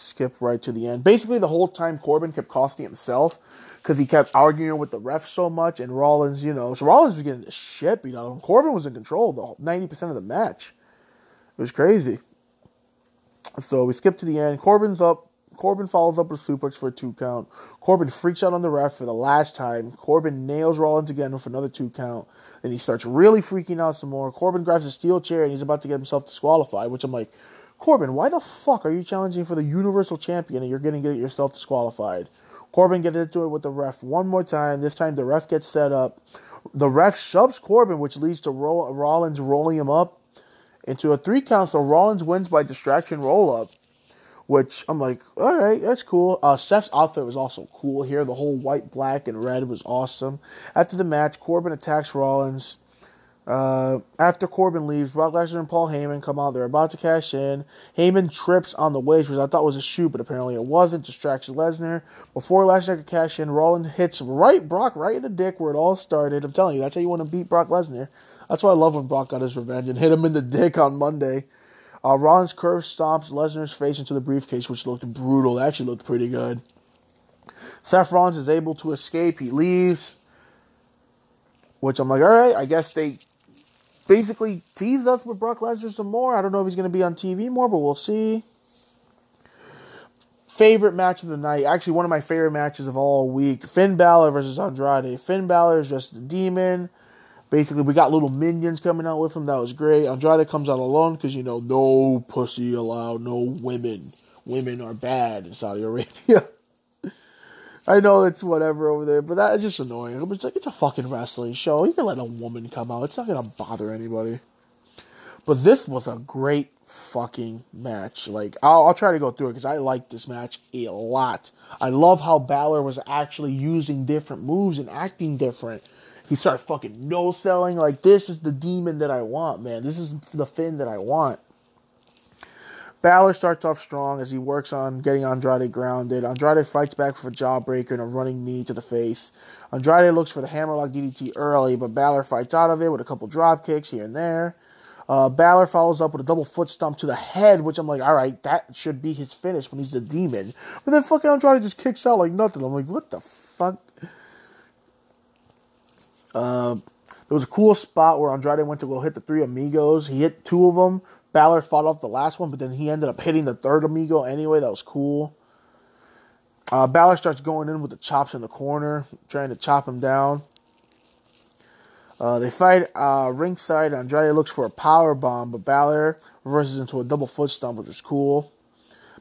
skip right to the end. Basically, the whole time Corbin kept costing himself because he kept arguing with the ref so much, and Rollins, you know, so Rollins was getting the shit beat out of him. Corbin was in control the ninety percent of the match. It was crazy. So we skip to the end. Corbin's up. Corbin follows up with suplex for a two count. Corbin freaks out on the ref for the last time. Corbin nails Rollins again with another two count. Then he starts really freaking out some more. Corbin grabs a steel chair and he's about to get himself disqualified, which I'm like, Corbin, why the fuck are you challenging for the Universal Champion and you're going to get yourself disqualified? Corbin gets into it with the ref one more time. This time the ref gets set up. The ref shoves Corbin, which leads to Rollins rolling him up into a three count. So Rollins wins by distraction roll up, which I'm like, all right, that's cool. Uh, Seth's outfit was also cool here. The whole white, black, and red was awesome. After the match, Corbin attacks Rollins. Uh, after Corbin leaves, Brock Lesnar and Paul Heyman come out. They're about to cash in. Heyman trips on the waist, which I thought was a shoot, but apparently it wasn't. Distracts Lesnar. Before Lesnar could cash in, Rollins hits right Brock right in the dick where it all started. I'm telling you, that's how you want to beat Brock Lesnar. That's why I love when Brock got his revenge and hit him in the dick on Monday. Uh, Rollins curve stomps Lesnar's face into the briefcase, which looked brutal. It actually looked pretty good. Seth Rollins is able to escape. He leaves, which I'm like, all right, I guess they basically teased us with Brock Lesnar some more. I don't know if he's going to be on TV more, but we'll see. Favorite match of the night, actually one of my favorite matches of all week: Finn Balor versus Andrade. Finn Balor is just a demon. Basically, we got little minions coming out with him. That was great. Andrade comes out alone because you know no pussy allowed, no women. Women are bad in Saudi Arabia. *laughs* I know it's whatever over there, but that is just annoying. It's like it's a fucking wrestling show. You can let a woman come out. It's not gonna bother anybody. But this was a great fucking match. Like I'll, I'll try to go through it because I like this match a lot. I love how Balor was actually using different moves and acting different. He started fucking no selling. Like this is the demon that I want, man. This is the Finn that I want. Balor starts off strong as he works on getting Andrade grounded. Andrade fights back for a jawbreaker and a running knee to the face. Andrade looks for the hammerlock DDT early, but Balor fights out of it with a couple drop kicks here and there. Uh, Balor follows up with a double foot stomp to the head, which I'm like, all right, that should be his finish when he's a demon. But then fucking Andrade just kicks out like nothing. I'm like, what the fuck? Uh, there was a cool spot where Andrade went to go hit the three amigos. He hit two of them, Balor fought off the last one, but then he ended up hitting the third amigo anyway. That was cool. Uh, Balor starts going in with the chops in the corner, trying to chop him down. Uh, they fight uh, ringside. Andrade looks for a power bomb, but Balor reverses into a double foot stomp, which was cool.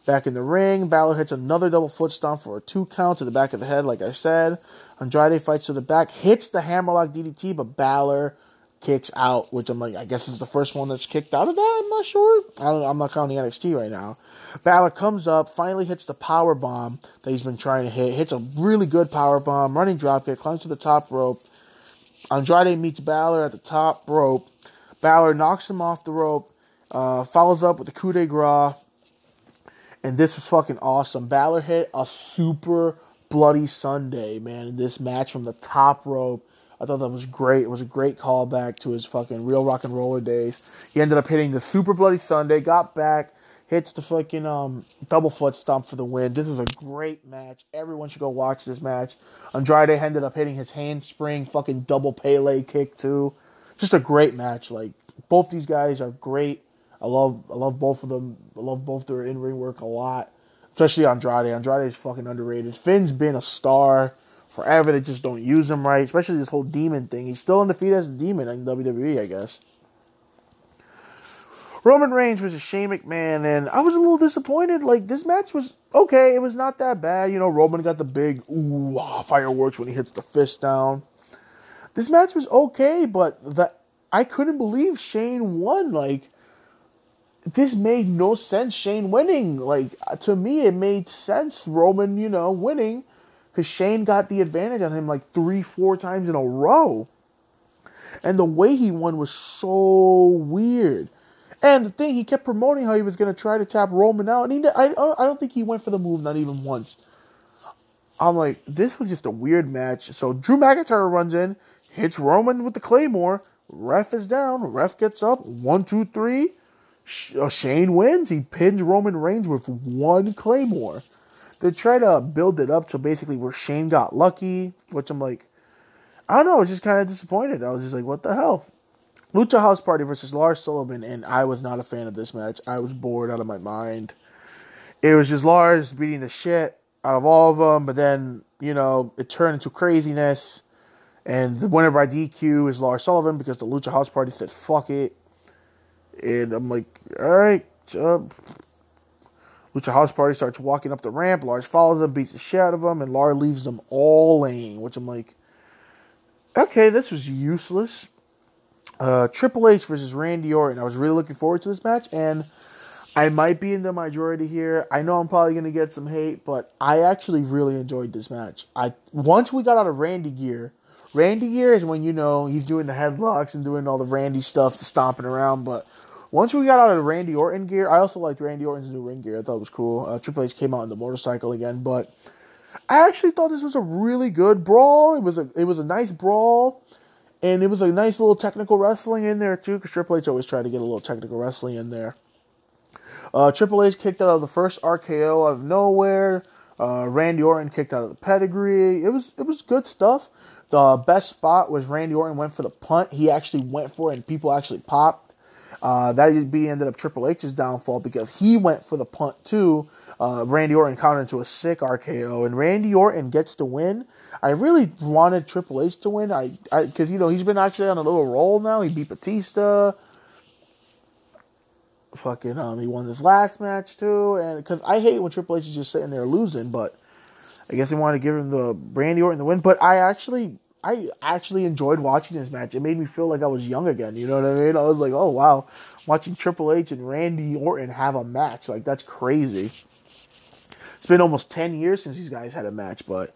Back in the ring, Balor hits another double foot stomp for a two count to the back of the head, like I said. Andrade fights to the back, hits the hammerlock DDT, but Balor kicks out, which I'm like, I guess is the first one that's kicked out of that. I'm not sure. I am not counting NXT right now. Balor comes up, finally hits the power bomb that he's been trying to hit. Hits a really good power bomb, running dropkick, climbs to the top rope. Andrade meets Balor at the top rope. Balor knocks him off the rope, uh, follows up with the coup de grace, and this was fucking awesome. Balor hit a super bloody Sunday, man, in this match from the top rope I thought that was great. It was a great callback to his fucking real rock and roller days. He ended up hitting the Super Bloody Sunday, got back, hits the fucking um, double foot stomp for the win. This was a great match. Everyone should go watch this match. Andrade ended up hitting his handspring, fucking double Pele kick too. Just a great match. Like both these guys are great. I love I love both of them. I love both their in ring work a lot. Especially Andrade. Andrade is fucking underrated. Finn's been a star forever. They just don't use him right, especially this whole demon thing. He's still undefeated as a demon in WWE, I guess. Roman Reigns versus Shane McMahon, and I was a little disappointed. Like this match was okay; it was not that bad. You know, Roman got the big ooh ah, fireworks when he hits the fist down. This match was okay, but the I couldn't believe Shane won. Like this made no sense. Shane winning, like to me, it made sense. Roman, you know, winning because Shane got the advantage on him like three, four times in a row. And the way he won was so weird. And the thing, he kept promoting how he was going to try to tap Roman out, and he, I, I don't think he went for the move, not even once. I'm like, this was just a weird match. So Drew McIntyre runs in, hits Roman with the Claymore. Ref is down. Ref gets up. One, two, three. Uh, Shane wins. He pins Roman Reigns with one Claymore they try to build it up to basically where Shane got lucky, which I'm like, I don't know, I was just kind of disappointed. I was just like, what the hell? Lucha House Party versus Lars Sullivan, and I was not a fan of this match. I was bored out of my mind. it was just Lars beating the shit out of all of them, but then you know it turned into craziness, and the winner by DQ is Lars Sullivan because the Lucha House Party said fuck it, and I'm like, all right. Uh, Lucha House Party starts walking up the ramp. Lars follows them, beats the shit out of them, and Lars leaves them all laying, which I'm like, okay, this was useless. Uh, Triple H versus Randy Orton. I was really looking forward to this match, and I might be in the majority here. I know I'm probably gonna get some hate, but I actually really enjoyed this match. I once we got out of Randy gear. Randy gear is when you know he's doing the headlocks and doing all the Randy stuff, the stomping around. But once we got out of Randy Orton gear, I also liked Randy Orton's new ring gear. I thought it was cool. Uh, Triple H came out in the motorcycle again, but I actually thought this was a really good brawl. It was a it was a nice brawl, and it was a nice little technical wrestling in there too. Because Triple H always tried to get a little technical wrestling in there. Uh, Triple H kicked out of the first RKO out of nowhere. Uh, Randy Orton kicked out of the pedigree. It was it was good stuff. The best spot was Randy Orton went for the punt. He actually went for it, and people actually popped. Uh, that be ended up Triple H's downfall because he went for the punt too. Uh, Randy Orton countered into a sick RKO, and Randy Orton gets the win. I really wanted Triple H to win. I because you know he's been actually on a little roll now. He beat Batista. Fucking um, he won this last match too, and because I hate when Triple H is just sitting there losing, but I guess they wanted to give him the Randy Orton the win. But I actually I actually enjoyed watching this match. It made me feel like I was young again. You know what I mean? I was like, oh wow, watching Triple H and Randy Orton have a match like that's crazy. It's been almost ten years since these guys had a match, but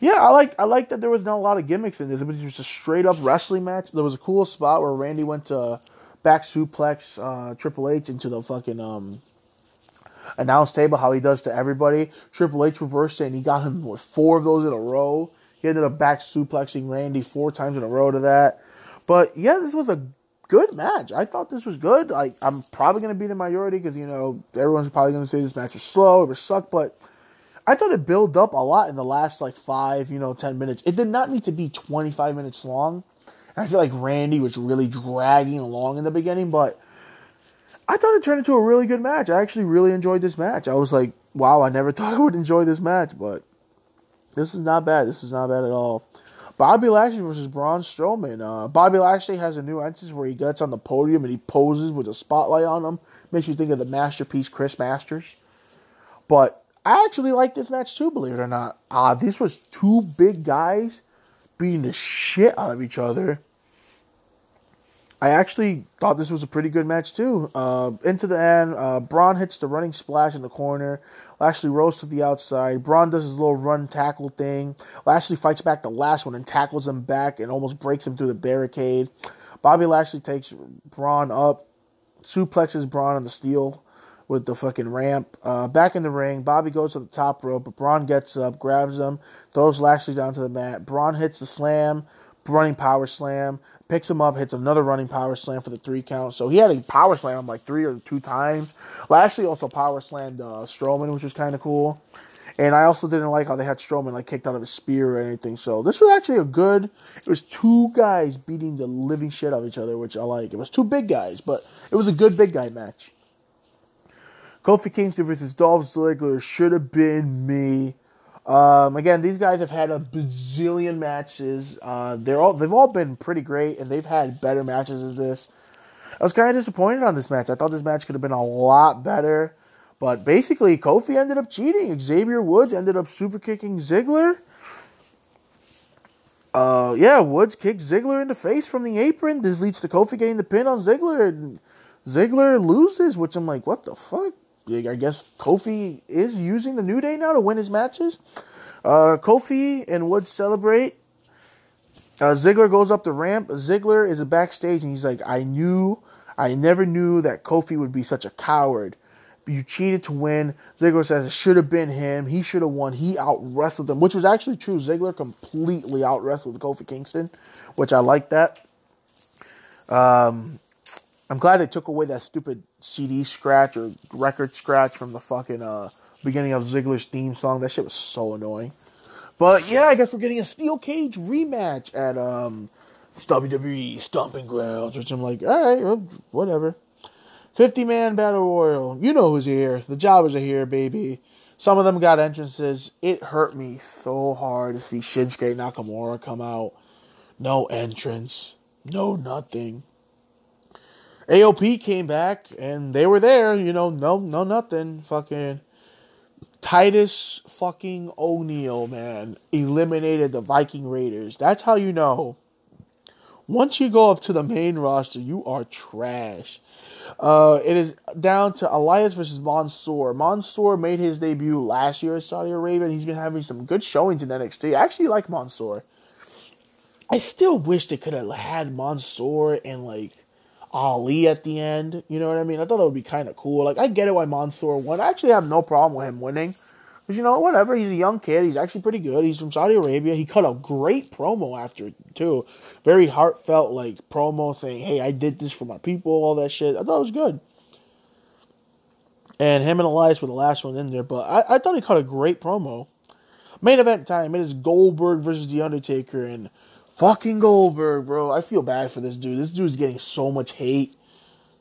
yeah, I like I like that there was not a lot of gimmicks in this. It was just a straight up wrestling match. There was a cool spot where Randy went to back suplex uh, Triple H into the fucking um, announce table, how he does to everybody. Triple H reversed it, and he got him with four of those in a row. He ended up back suplexing Randy four times in a row to that. But yeah, this was a good match. I thought this was good. Like I'm probably to be the majority because you know everyone's probably to say this match was slow, it was suck, but I thought it built up a lot in the last like five, you know, ten minutes. It did not need to be 25 minutes long. And I feel like Randy was really dragging along in the beginning, but I thought it turned into a really good match. I actually really enjoyed this match. I was like, wow, I never *laughs* thought I would enjoy this match, but this is not bad. This is not bad at all. Bobby Lashley versus Braun Strowman. Uh, Bobby Lashley has a new entrance where he gets on the podium and he poses with a spotlight on him. Makes you think of the masterpiece Chris Masters. But I actually like this match too, believe it or not. Uh, this was two big guys beating the shit out of each other. I actually thought this was a pretty good match too. Uh, into the end, uh, Braun hits the running splash in the corner. Lashley rolls to the outside. Braun does his little run tackle thing. Lashley fights back the last one and tackles him back and almost breaks him through the barricade. Bobby Lashley takes Braun up, suplexes Braun on the steel with the fucking ramp. Uh, back in the ring, Bobby goes to the top rope, but Braun gets up, grabs him, throws Lashley down to the mat. Braun hits the slam, running power slam picks him up, hits another running power slam for the three count. So he had a power slam him like three or two times. Lashley also power slammed uh, Strowman, which was kind of cool. And I also didn't like how they had Strowman like kicked out of his spear or anything. So this was actually a good. It was two guys beating the living shit out of each other, which I like. It was two big guys, but it was a good big guy match. Kofi Kingston versus Dolph Ziggler should have been me. Um, again, these guys have had a bazillion matches. Uh, they're all they've all been pretty great, and they've had better matches than this. I was kind of disappointed on this match. I thought this match could have been a lot better, but basically, Kofi ended up cheating. Xavier Woods ended up super kicking Ziggler. Uh, yeah, Woods kicked Ziggler in the face from the apron. This leads to Kofi getting the pin on Ziggler, and Ziggler loses. Which I'm like, what the fuck? I guess Kofi is using the New Day now to win his matches. Uh, Kofi and Woods celebrate. Uh, Ziggler goes up the ramp. Ziggler is backstage and he's like, I knew, I never knew that Kofi would be such a coward. You cheated to win. Ziggler says it should have been him. He should have won. He out wrestled him, which was actually true. Ziggler completely out wrestled Kofi Kingston, which I like that. Um, I'm glad they took away that stupid CD scratch or record scratch from the fucking uh, beginning of Ziggler's theme song. That shit was so annoying. But yeah, I guess we're getting a steel cage rematch at um, WWE Stomping Grounds, which I'm like, all right, well, whatever. 50 man battle royal. You know who's here. The jobbers are here, baby. Some of them got entrances. It hurt me so hard to see Shinsuke Nakamura come out. No entrance. No nothing. AOP came back and they were there, you know, no no nothing. Fucking Titus fucking O'Neil, man, eliminated the Viking Raiders. That's how you know. Once you go up to the main roster, you are trash. Uh, it is down to Elias versus Mansoor. Mansoor made his debut last year at Saudi Arabia, and he's been having some good showings in NXT. I actually like Mansoor. I still wish they could have had Mansoor and like Ali at the end. You know what I mean? I thought that would be kind of cool. Like I get it why Mansoor won. I actually have no problem with him winning. Because you know, whatever. He's a young kid. He's actually pretty good. He's from Saudi Arabia. He cut a great promo after too. Very heartfelt like promo saying, "Hey, I did this for my people." All that shit. I thought it was good. And him and Elias were the last one in there, but I, I thought he cut a great promo. Main event time. It is Goldberg versus The Undertaker, and fucking Goldberg, bro. I feel bad for this dude. This dude's getting so much hate,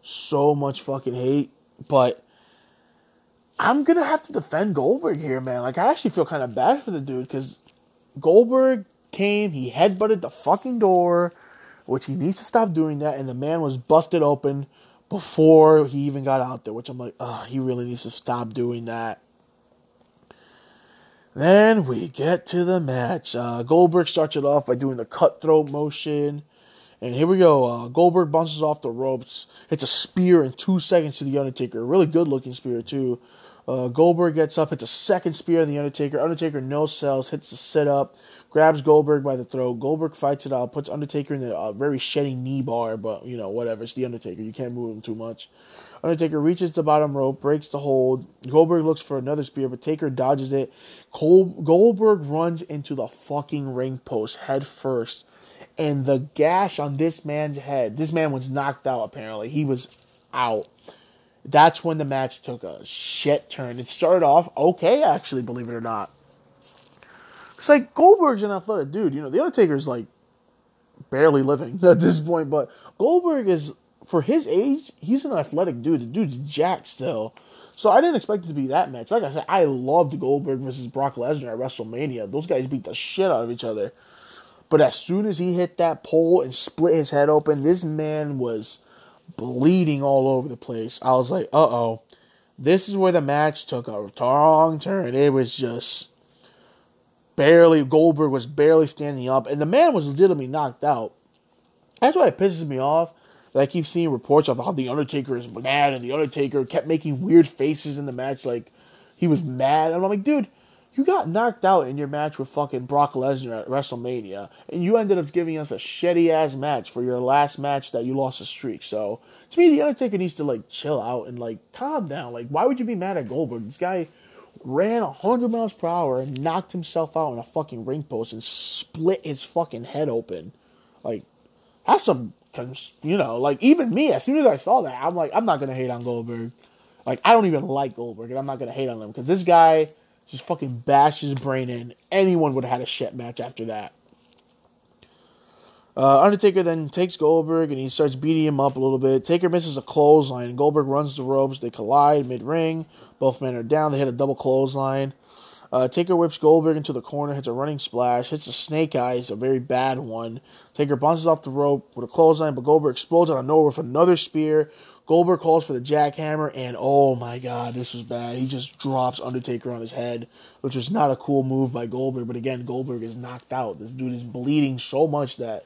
so much fucking hate, but I'm gonna have to defend Goldberg here, man. Like I actually feel kind of bad for the dude because Goldberg came, he headbutted the fucking door, which he needs to stop doing that, and the man was busted open before he even got out there. Which I'm like, oh, he really needs to stop doing that. Then we get to the match. Uh, Goldberg starts it off by doing the cutthroat motion. And here we go. Uh, Goldberg bounces off the ropes, hits a spear in two seconds to the Undertaker. Really good looking spear, too. Uh, Goldberg gets up, hits a second spear on the Undertaker. Undertaker no sells, hits the sit up, grabs Goldberg by the throat. Goldberg fights it out, puts Undertaker in the uh, very shedding knee bar, but you know whatever. It's the Undertaker. You can't move him too much. Undertaker reaches the bottom rope, breaks the hold. Goldberg looks for another spear, but Taker dodges it. Cole, Goldberg runs into the fucking ring post head first, and the gash on this man's head. This man was knocked out. Apparently, he was out that's when the match took a shit turn. It started off okay, actually, believe it or not. It's like Goldberg's an athletic dude. You know, the Undertaker's like barely living *laughs* at this point, but Goldberg is for his age, he's an athletic dude. The dude's jacked still. So I didn't expect it to be that match. Like I said, I loved Goldberg versus Brock Lesnar at WrestleMania. Those guys beat the shit out of each other. But as soon as he hit that pole and split his head open, this man was bleeding all over the place. I was like, uh oh. This is where the match took a wrong turn. It was just barely, Goldberg was barely standing up, and the man was legitimately knocked out. That's why it pisses me off that I keep seeing reports of how The Undertaker is mad, and The Undertaker kept making weird faces in the match, like he was mad. And I'm like, dude, you got knocked out in your match with fucking Brock Lesnar at WrestleMania, and you ended up giving us a shitty ass match for your last match that you lost a streak. So to me, the Undertaker needs to like chill out and like calm down. Like, why would you be mad at Goldberg? This guy ran hundred miles per hour and knocked himself out on a fucking ring post and split his fucking head open. Like, that's some, you know, like even me. As soon as I saw that, I'm like, I'm not gonna hate on Goldberg. Like, I don't even like Goldberg, and I'm not gonna hate on him because this guy just fucking bashed his brain in. Anyone would have had a shit match after that. Uh, Undertaker then takes Goldberg and he starts beating him up a little bit. Taker misses a clothesline. Goldberg runs the ropes. They collide mid ring. Both men are down. They hit a double clothesline. Uh, Taker whips Goldberg into the corner, hits a running splash, hits a snake eyes, a very bad one. Taker bounces off the rope with a clothesline, but Goldberg explodes out of nowhere with another spear. Goldberg calls for the jackhammer, and oh my god, this was bad. He just drops Undertaker on his head, which was not a cool move by Goldberg. But again, Goldberg is knocked out. This dude is bleeding so much that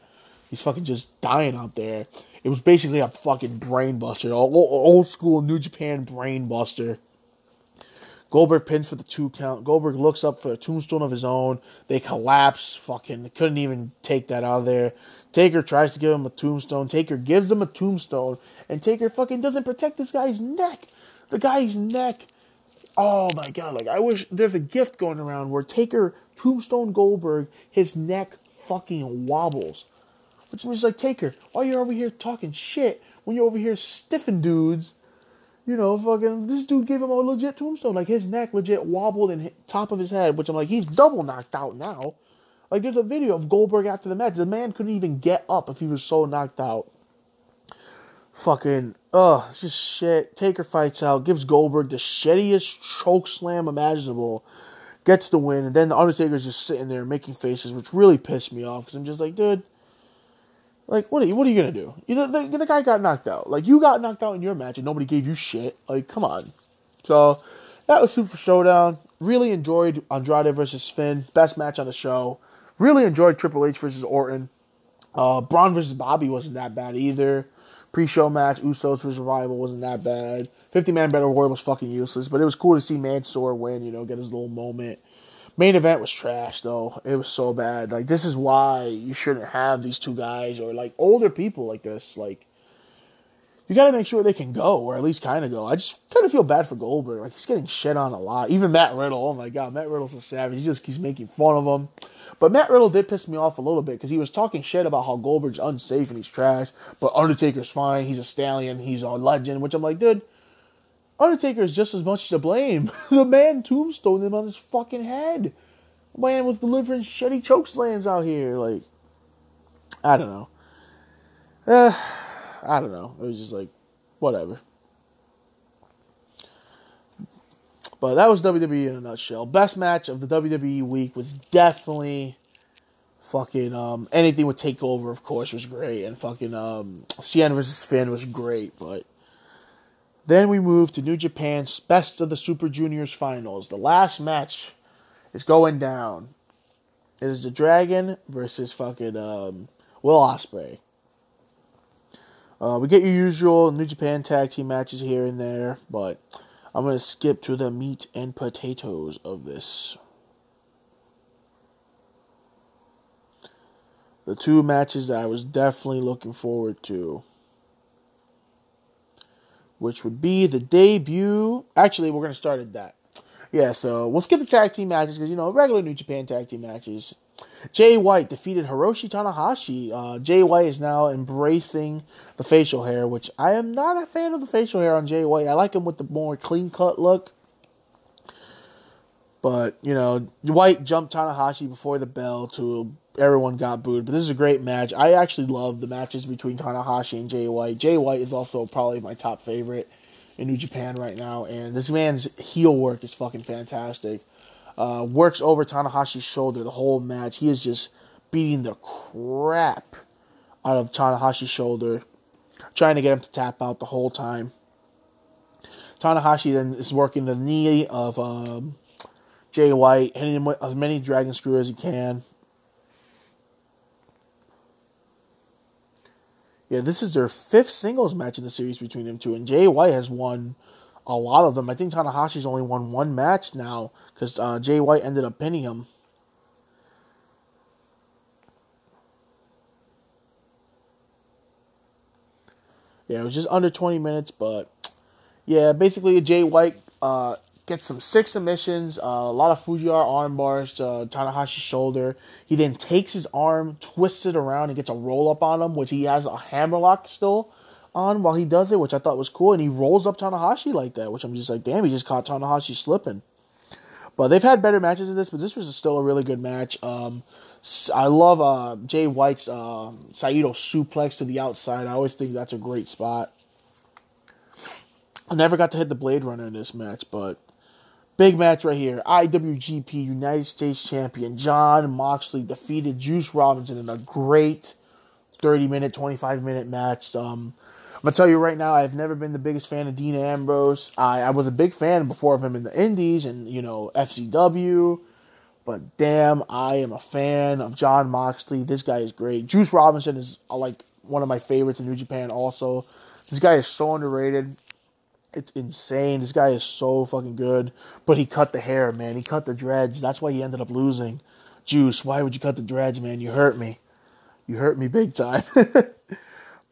He's fucking just dying out there. It was basically a fucking brainbuster, old, old school New Japan brainbuster. Goldberg pins for the two count. Goldberg looks up for a tombstone of his own. They collapse. Fucking couldn't even take that out of there. Taker tries to give him a tombstone. Taker gives him a tombstone, and Taker fucking doesn't protect this guy's neck. The guy's neck. Oh my god! Like I wish there's a gift going around where Taker tombstone Goldberg, his neck fucking wobbles. Which means like Taker, why you over here talking shit when you're over here stiffing dudes? You know, fucking this dude gave him a legit tombstone. Like his neck legit wobbled in top of his head, which I'm like, he's double knocked out now. Like there's a video of Goldberg after the match. The man couldn't even get up if he was so knocked out. Fucking it's just shit. Taker fights out, gives Goldberg the shittiest choke slam imaginable, gets the win, and then the Undertaker's just sitting there making faces, which really pissed me off because I'm just like, dude, like, what are you, what are you gonna do? You know, the, the guy got knocked out. Like, you got knocked out in your match, and nobody gave you shit. Like, come on. So that was Super Showdown. Really enjoyed Andrade versus Finn, best match on the show. Really enjoyed Triple H versus Orton. Uh, Braun versus Bobby wasn't that bad either. Pre-show match, Usos versus Revival wasn't that bad. 50 Man Battle Royal was fucking useless, but it was cool to see Mansoor win, you know, get his little moment. Main event was trash though. It was so bad. Like this is why you shouldn't have these two guys or like older people like this. Like you got to make sure they can go or at least kind of go. I just kind of feel bad for Goldberg. Like he's getting shit on a lot. Even Matt Riddle. Oh my god, Matt Riddle's a savage. He just keeps making fun of him. But Matt Riddle did piss me off a little bit because he was talking shit about how Goldberg's unsafe and he's trash, but Undertaker's fine. He's a stallion. He's a legend. Which I'm like, dude, Undertaker is just as much to blame. *laughs* the man tombstoned him on his fucking head. Man was delivering shitty choke slams out here. Like, I don't know. Uh, I don't know. It was just like, whatever. But that was WWE in a nutshell. Best match of the WWE week was definitely fucking um, anything with Takeover, of course, was great, and fucking um, Cien versus Finn was great. But then we move to New Japan's Best of the Super Juniors finals. The last match is going down. It is the Dragon versus fucking um, Will Ospreay. Uh, we get your usual New Japan tag team matches here and there, but I'm to skip to the meat and potatoes of this. The two matches that I was definitely looking forward to, which would be the debut. Actually, we're going to start at that. Yeah, so we'll skip the tag team matches because, you know, regular New Japan tag team matches. Jay White defeated Hiroshi Tanahashi. Uh, Jay White is now embracing the facial hair, which I am not a fan of the facial hair on Jay White. I like him with the more clean cut look. But, you know, White jumped Tanahashi before the bell to everyone got booed. But this is a great match. I actually love the matches between Tanahashi and Jay White. Jay White is also probably my top favorite in New Japan right now. And this man's heel work is fucking fantastic. Uh, works over Tanahashi's shoulder the whole match. He is just beating the crap out of Tanahashi's shoulder, trying to get him to tap out the whole time. Tanahashi then is working the knee of um, Jay White, hitting him with as many dragon screws as he can. Yeah, this is their fifth singles match in the series between them two, and Jay White has won a lot of them. I think Tanahashi's only won one match now because uh, Jay White ended up pinning him. Yeah, it was just under 20 minutes, but yeah, basically Jay White uh, gets some six submissions, uh, a lot of Fujiwara arm bars to uh, Tanahashi's shoulder. He then takes his arm, twists it around, and gets a roll up on him, which he has a hammerlock still on while he does it, which I thought was cool. And he rolls up Tanahashi like that, which I'm just like, damn, he just caught Tanahashi slipping. But they've had better matches than this, but this was still a really good match. Um, I love uh, Jay White's uh, Saito suplex to the outside. I always think that's a great spot. I never got to hit the Blade Runner in this match, but big match right here. IWGP United States Champion John Moxley defeated Juice Robinson in a great 30 minute, 25 minute match. Um, I'm gonna tell you right now, I've never been the biggest fan of Dean Ambrose. I, I was a big fan before of him in the Indies and you know FCW, but damn, I am a fan of John Moxley. This guy is great. Juice Robinson is uh, like one of my favorites in New Japan. Also, this guy is so underrated. It's insane. This guy is so fucking good. But he cut the hair, man. He cut the dreads. That's why he ended up losing. Juice, why would you cut the dreads, man? You hurt me. You hurt me big time. *laughs*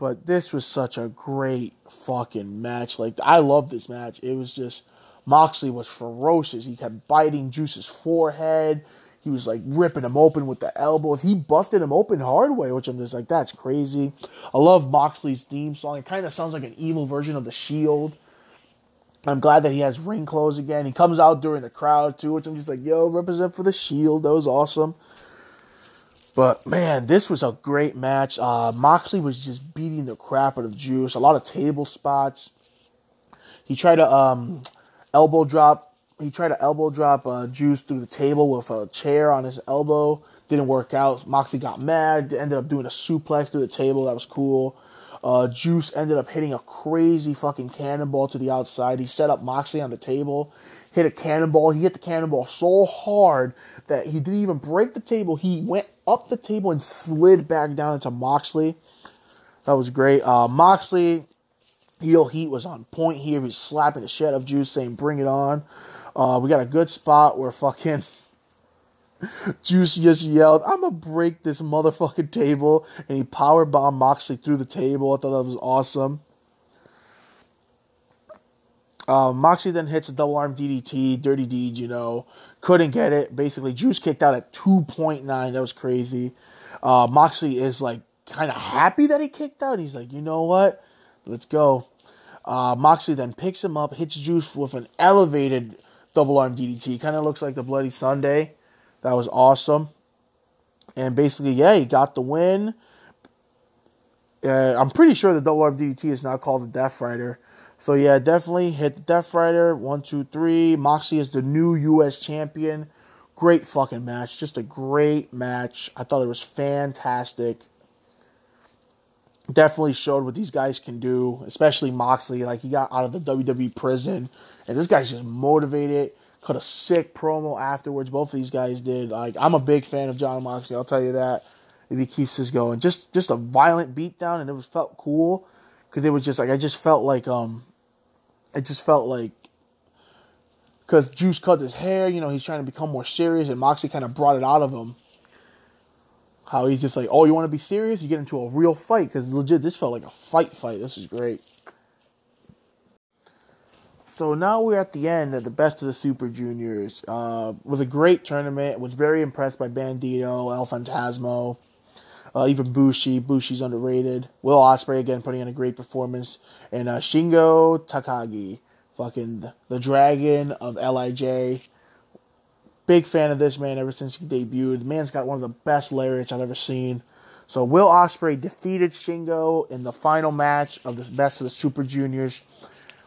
But this was such a great fucking match. Like I love this match. It was just Moxley was ferocious. He kept biting Juice's forehead. He was like ripping him open with the elbows. He busted him open hard way, which I'm just like, that's crazy. I love Moxley's theme song. It kind of sounds like an evil version of the Shield. I'm glad that he has ring clothes again. He comes out during the crowd too, which I'm just like, yo, represent for the Shield. That was awesome. But man, this was a great match. Uh, Moxley was just beating the crap out of Juice. A lot of table spots. He tried to um, elbow drop. He tried to elbow drop uh, Juice through the table with a chair on his elbow. Didn't work out. Moxley got mad. Ended up doing a suplex through the table. That was cool. Uh, Juice ended up hitting a crazy fucking cannonball to the outside. He set up Moxley on the table, hit a cannonball. He hit the cannonball so hard that he didn't even break the table. He went up the table and slid back down into Moxley. That was great. Uh, Moxley, heel heat was on point here. He's slapping the shit out of Juice, saying, bring it on. Uh, we got a good spot where fucking *laughs* *laughs* Juice just yelled, I'm gonna break this motherfucking table. And he power bombed Moxley through the table. I thought that was awesome. Uh, Moxley then hits a double arm DDT, dirty deed, you know. Couldn't get it. Basically, Juice kicked out at 2.9. That was crazy. Uh, Moxley is like kind of happy that he kicked out. He's like, you know what? Let's go. Uh, Moxley then picks him up, hits Juice with an elevated double arm DDT. Kind of looks like the Bloody Sunday. That was awesome. And basically, yeah, he got the win. Uh, I'm pretty sure the double arm DDT is now called the Death Rider. So yeah, definitely hit the Death Rider. One, two, three. Moxley is the new U.S. champion. Great fucking match. Just a great match. I thought it was fantastic. Definitely showed what these guys can do, especially Moxley. Like he got out of the WWE prison, and this guy's just motivated. Cut a sick promo afterwards. Both of these guys did. Like I'm a big fan of John Moxley. I'll tell you that. If he keeps this going, just just a violent beatdown, and it was felt cool because it was just like I just felt like um it just felt like because Juice cut his hair, you know, he's trying to become more serious, and Moxley kind of brought it out of him. How he's just like, oh, you want to be serious? You get into a real fight because legit, this felt like a fight. Fight. This is great. So now we're at the end of the best of the Super Juniors. Uh, was a great tournament. Was very impressed by Bandido, El Phantasmo, uh, even Bushi. Bushi's underrated. Will Ospreay again putting in a great performance, and uh, Shingo Takagi, fucking the, dragon of LIJ. Big fan of this man ever since he debuted. The man's got one of the best lariats I've ever seen. So Will Ospreay defeated Shingo in the final match of the best of the Super Juniors.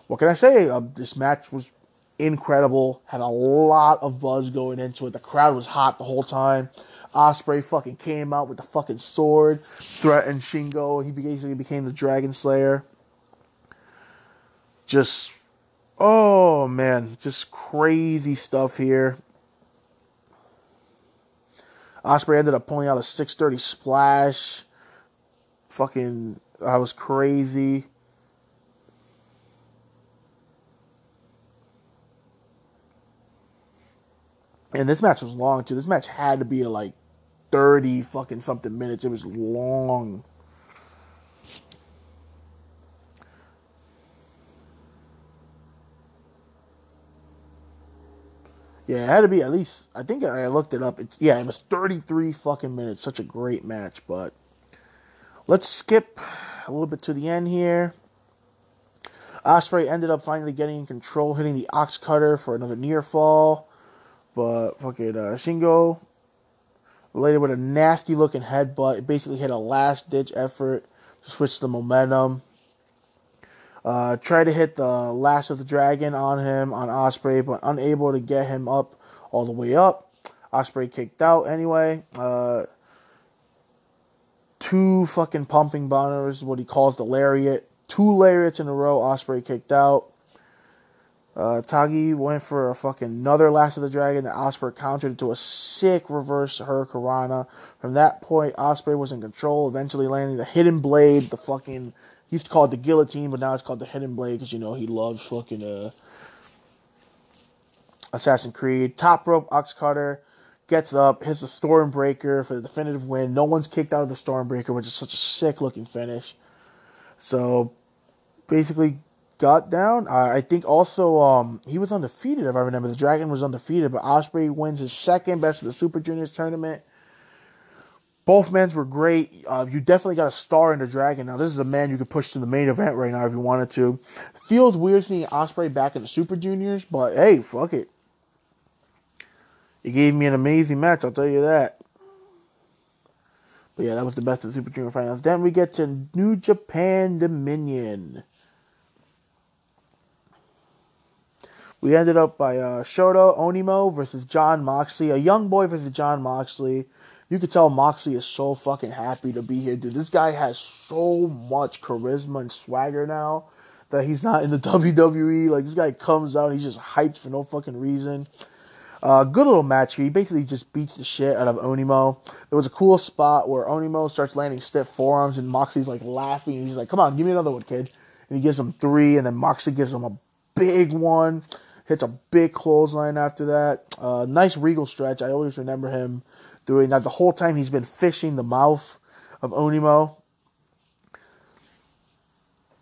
What can I say? Uh, this match was incredible. Had a lot of buzz going into it. The crowd was hot the whole time. Ospreay fucking came out with the fucking sword, threatened Shingo. He basically became the Dragon Slayer. Just, oh man, just crazy stuff here. Ospreay ended up pulling out a 630 splash. Fucking, I was crazy. And this match was long too. This match had to be like 30 fucking something minutes. It was long. Yeah, it had to be at least. I think I looked it up. It's yeah, it was 33 fucking minutes. Such a great match, but let's skip a little bit to the end here. Ospreay ended up finally getting in control, hitting the OsCutter for another near fall, but fucking uh, Shingo Later with a nasty looking headbutt. It basically hit a last ditch effort to switch the momentum. Uh, tried to hit the Last of the Dragon on him, on Ospreay, but unable to get him up all the way up. Ospreay kicked out anyway. Uh, two fucking pumping bombers, what he calls the lariat. Two lariats in a row, Ospreay kicked out. Uh, Tagi went for a fucking another Last of the Dragon that Ospreay countered into a sick reverse Hurricanrana. From that point, Ospreay was in control, eventually landing the Hidden Blade, the fucking. He used to call it the guillotine, but now it's called the Hidden Blade because, you know, he loves fucking uh, Assassin Creed. Top rope OsCutter gets up, hits the Stormbreaker for the definitive win. No one's kicked out of the Stormbreaker, which is such a sick looking finish. So basically got down. I think also um, he was undefeated if I remember. The Dragon was undefeated, but Ospreay wins his second best of the Super Juniors tournament. Both men's were great. Uh, you definitely got a star in the Dragon. Now this is a man you could push to the main event right now if you wanted to. Feels weird seeing Ospreay back in the Super Juniors, but hey, fuck it. He gave me an amazing match. I'll tell you that. But yeah, that was the best of the Super Junior finals. Then we get to New Japan Dominion. We ended up by uh, Shota Umino versus John Moxley, a young boy versus John Moxley. You could tell Moxley is so fucking happy to be here, dude. This guy has so much charisma and swagger now that he's not in the *laughs* WWE. Like this guy comes out, he's just hyped for no fucking reason. Uh, good little match here. He basically just beats the shit out of Umino. There was a cool spot where Onimo starts landing stiff forearms, and Moxley's like laughing. He's like, "Come on, give me another one, kid." And he gives him three, and then Moxley gives him a big one. Hits a big clothesline after that. Uh, nice regal stretch. I always remember him doing that. The whole time he's been fishing the mouth of Umino.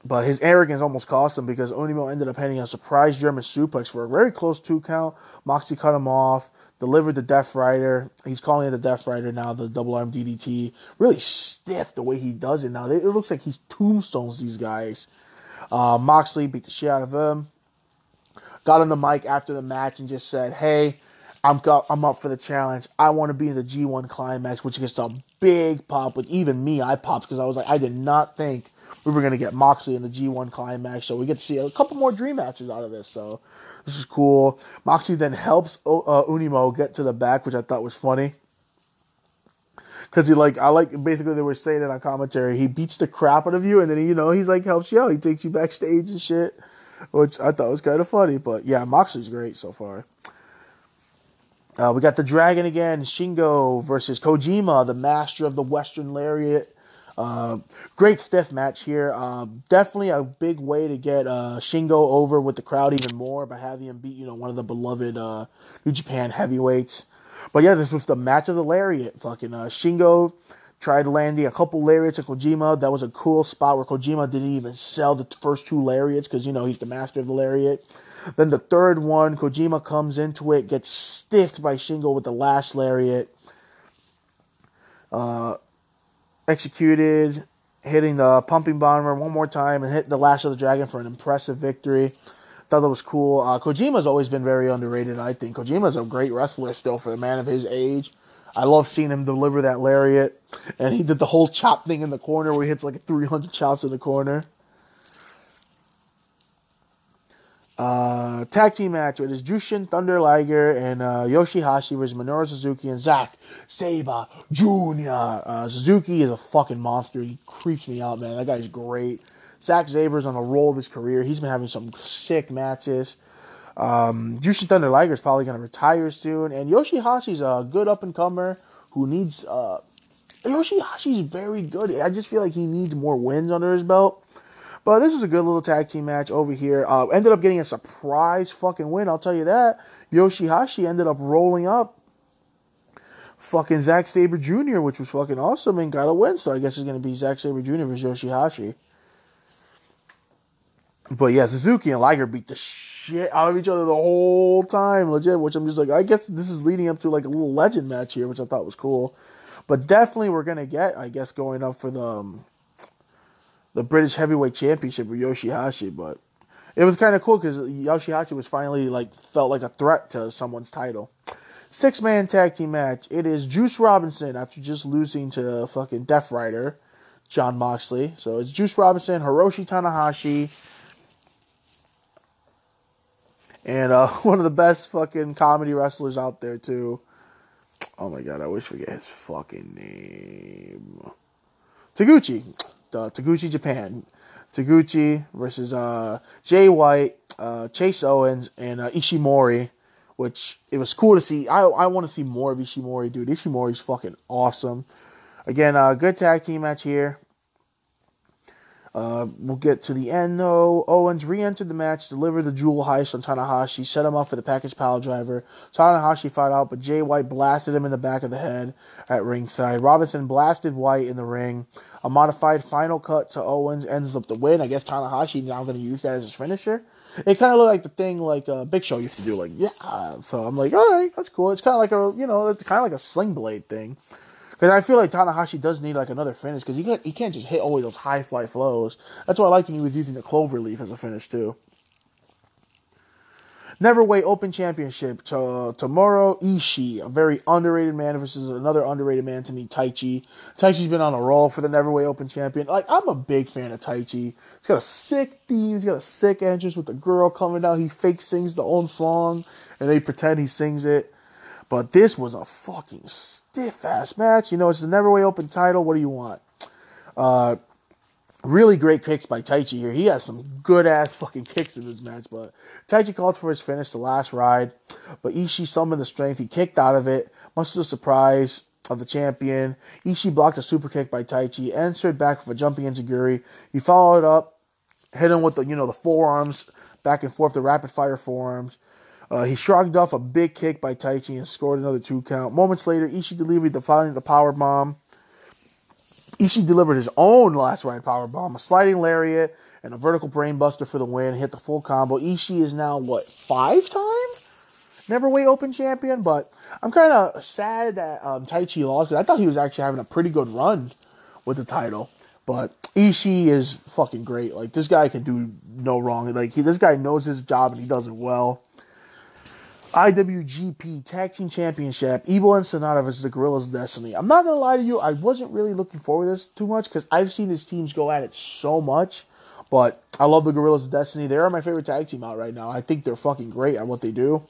But his arrogance almost cost him because Umino ended up hitting a surprise German suplex for a very close two count. Moxie cut him off, delivered the Death Rider. He's calling it the Death Rider now, the double arm DDT. Really stiff the way he does it now. It looks like he's tombstones these guys. Uh, Moxley beat the shit out of him. Got on the mic after the match and just said, "Hey, I'm go- I'm up for the challenge. I want to be in the G1 climax, which gets a big pop. With even me, I popped because I was like, I did not think we were going to get Moxley in the G1 climax. So we get to see a couple more dream matches out of this. So this is cool. Moxley then helps uh, Umino get to the back, which I thought was funny. Cause he like I like basically they were saying it on commentary. He beats the crap out of you, and then he, you know he's like helps you out. He takes you backstage and shit, which I thought was kind of funny. But yeah, Moxley's great so far. Uh, we got the Dragon again, Shingo versus Kojima, the master of the Western Lariat. Uh, great stiff match here. Uh, definitely a big way to get uh, Shingo over with the crowd even more by having him beat, you know, one of the beloved uh, New Japan heavyweights. But yeah, this was the match of the Lariat. Fucking uh, Shingo tried landing a couple lariats at Kojima. That was a cool spot where Kojima didn't even sell the first two lariats because, you know, he's the master of the Lariat. Then the third one, Kojima comes into it, gets stiffed by Shingo with the last lariat. Uh, executed, hitting the pumping bomber one more time and hit the Last of the Dragon for an impressive victory. Thought that was cool. Uh, Kojima's always been very underrated, I think. Kojima's a great wrestler still for a man of his age. I love seeing him deliver that lariat. And he did the whole chop thing in the corner where he hits like 300 chops in the corner. Uh, tag team match. It is Jushin Thunder Liger and uh, Yoshihashi versus Minoru Suzuki and Zack Sabre Jr. Uh, Suzuki is a fucking monster. He creeps me out, man. That guy's great. Zack Sabre's on the roll of his career. He's been having some sick matches. Um, Jushin Thunder Liger is probably going to retire soon. And Yoshihashi's a good up and comer who needs. Uh, Yoshihashi's very good. I just feel like he needs more wins under his belt. But this was a good little tag team match over here. Uh, ended up getting a surprise fucking win, I'll tell you that. Yoshihashi ended up rolling up fucking Zack Sabre Jr., which was fucking awesome, and got a win. So I guess it's going to be Zack Sabre Jr. versus Yoshihashi. But yeah, Suzuki and Liger beat the shit out of each other the whole time, legit. Which I'm just like, I guess this is leading up to like a little legend match here, which I thought was cool. But definitely, we're gonna get, I guess, going up for the um, the British Heavyweight Championship with Yoshihashi. But it was kind of cool because Yoshihashi was finally like felt like a threat to someone's title. Six man tag team match. It is Juice Robinson after just losing to fucking Death Rider, Jon Moxley. So it's Juice Robinson, Hiroshi Tanahashi, and uh, *laughs* one of the best fucking comedy wrestlers out there too. Oh my god, I wish we get his fucking name. Taguchi, Taguchi Japan. Taguchi versus uh, Jay White, uh, Chase Owens, and uh, Ishimori, which it was cool to see. I I want to see more of Ishimori, dude. Ishimori's fucking awesome. Again, uh, good tag team match here. Uh, we'll get to the end though. Owens re-entered the match, delivered the jewel heist on Tanahashi, set him up for the package pile driver. Tanahashi fought out, but Jay White blasted him in the back of the head at ringside. Robinson blasted White in the ring. A modified final cut to Owens ends up the win. I guess Tanahashi now going to use that as his finisher. It kind of looked like the thing like uh, Big Show used to do, like yeah. So I'm like, all right, that's cool. It's kind of like a you know, it's kind of like a sling blade thing. Because I feel like Tanahashi does need like another finish because he can't, he can't just hit only those high fly flows. That's why I liked when he was using the clover leaf as a finish too. Neverweight Open Championship. To, Tomohiro Ishii, a very underrated man versus another underrated man to me, Taichi. Taichi's been on a roll for the Neverweight Open Champion. Like, I'm a big fan of Taichi. He's got a sick theme. He's got a sick entrance with the girl coming out. He fake sings the own song, and they pretend he sings it. But this was a fucking stiff ass match. You know, it's the Neverweight Open title. What do you want? Uh, really great kicks by Taichi here. He has some good ass fucking kicks in this match, but Taichi called for his finish, the last ride, but Ishii summoned the strength. He kicked out of it, much to the surprise of the champion. Ishii blocked a super kick by Taichi, answered back with a jumping enziguri. He followed up, hit him with the you know the forearms back and forth, the rapid fire forearms. Uh, he shrugged off a big kick by Taichi and scored another two count. Moments later, Ishii delivered the following the power bomb. Ishii delivered his own last ride power bomb, a sliding lariat, and a vertical brainbuster for the win. Hit the full combo. Ishii is now what five time Neverweight Open champion, but I'm kind of sad that um, Taichi lost because I thought he was actually having a pretty good run with the title. But Ishii is fucking great. Like this guy can do no wrong. Like he, this guy knows his job and he does it well. IWGP Tag Team Championship, Evil and Sanada versus the Guerrillas Destiny. I'm not gonna lie to you, I wasn't really looking forward to this too much because I've seen these teams go at it so much. But I love the Guerrillas Destiny. They are my favorite tag team out right now. I think they're fucking great at what they do.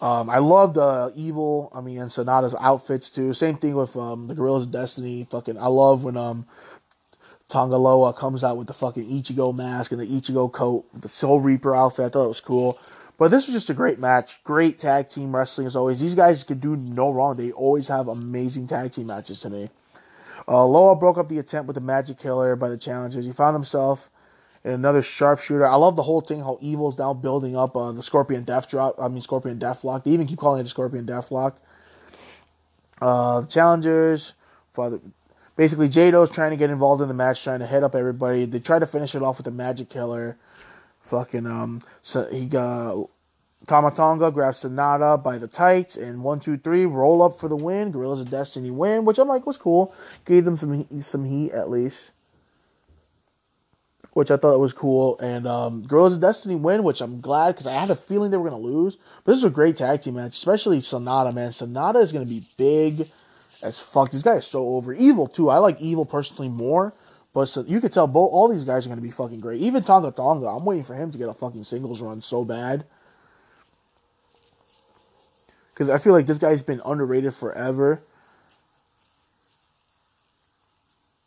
Um, I loved uh, Evil. I mean, and Sanada's outfits too. Same thing with um, the Guerrillas Destiny. Fucking, I love when um, Tanga Loa comes out with the fucking Ichigo mask and the Ichigo coat, the Soul Reaper outfit. I thought it was cool. But this was just a great match. Great tag team wrestling as always. These guys can do no wrong. They always have amazing tag team matches to me. Uh, Loa broke up the attempt with the Magic Killer by the challengers. He found himself in another sharpshooter. I love the whole thing, how Evil's now building up uh, the Scorpion Death Drop. I mean, Scorpion Death Lock. They even keep calling it the Scorpion Death Lock. Uh, the challengers, Father, basically, Jado's trying to get involved in the match, trying to hit up everybody. They try to finish it off with the Magic Killer. Fucking um, so he got Tama Tonga grabs Sanada by the tights and one two three roll up for the win. Guerrillas of Destiny win, which I'm like was cool. Gave them some heat, some heat at least, which I thought was cool. And um, Guerrillas of Destiny win, which I'm glad because I had a feeling they were gonna lose. But this is a great tag team match, especially Sanada. Man, Sanada is gonna be big as fuck. This guy is so over. Evil too. I like Evil personally more. But so you could tell both all these guys are going to be fucking great. Even Tama Tonga, I'm waiting for him to get a fucking singles run so bad. Because I feel like this guy's been underrated forever.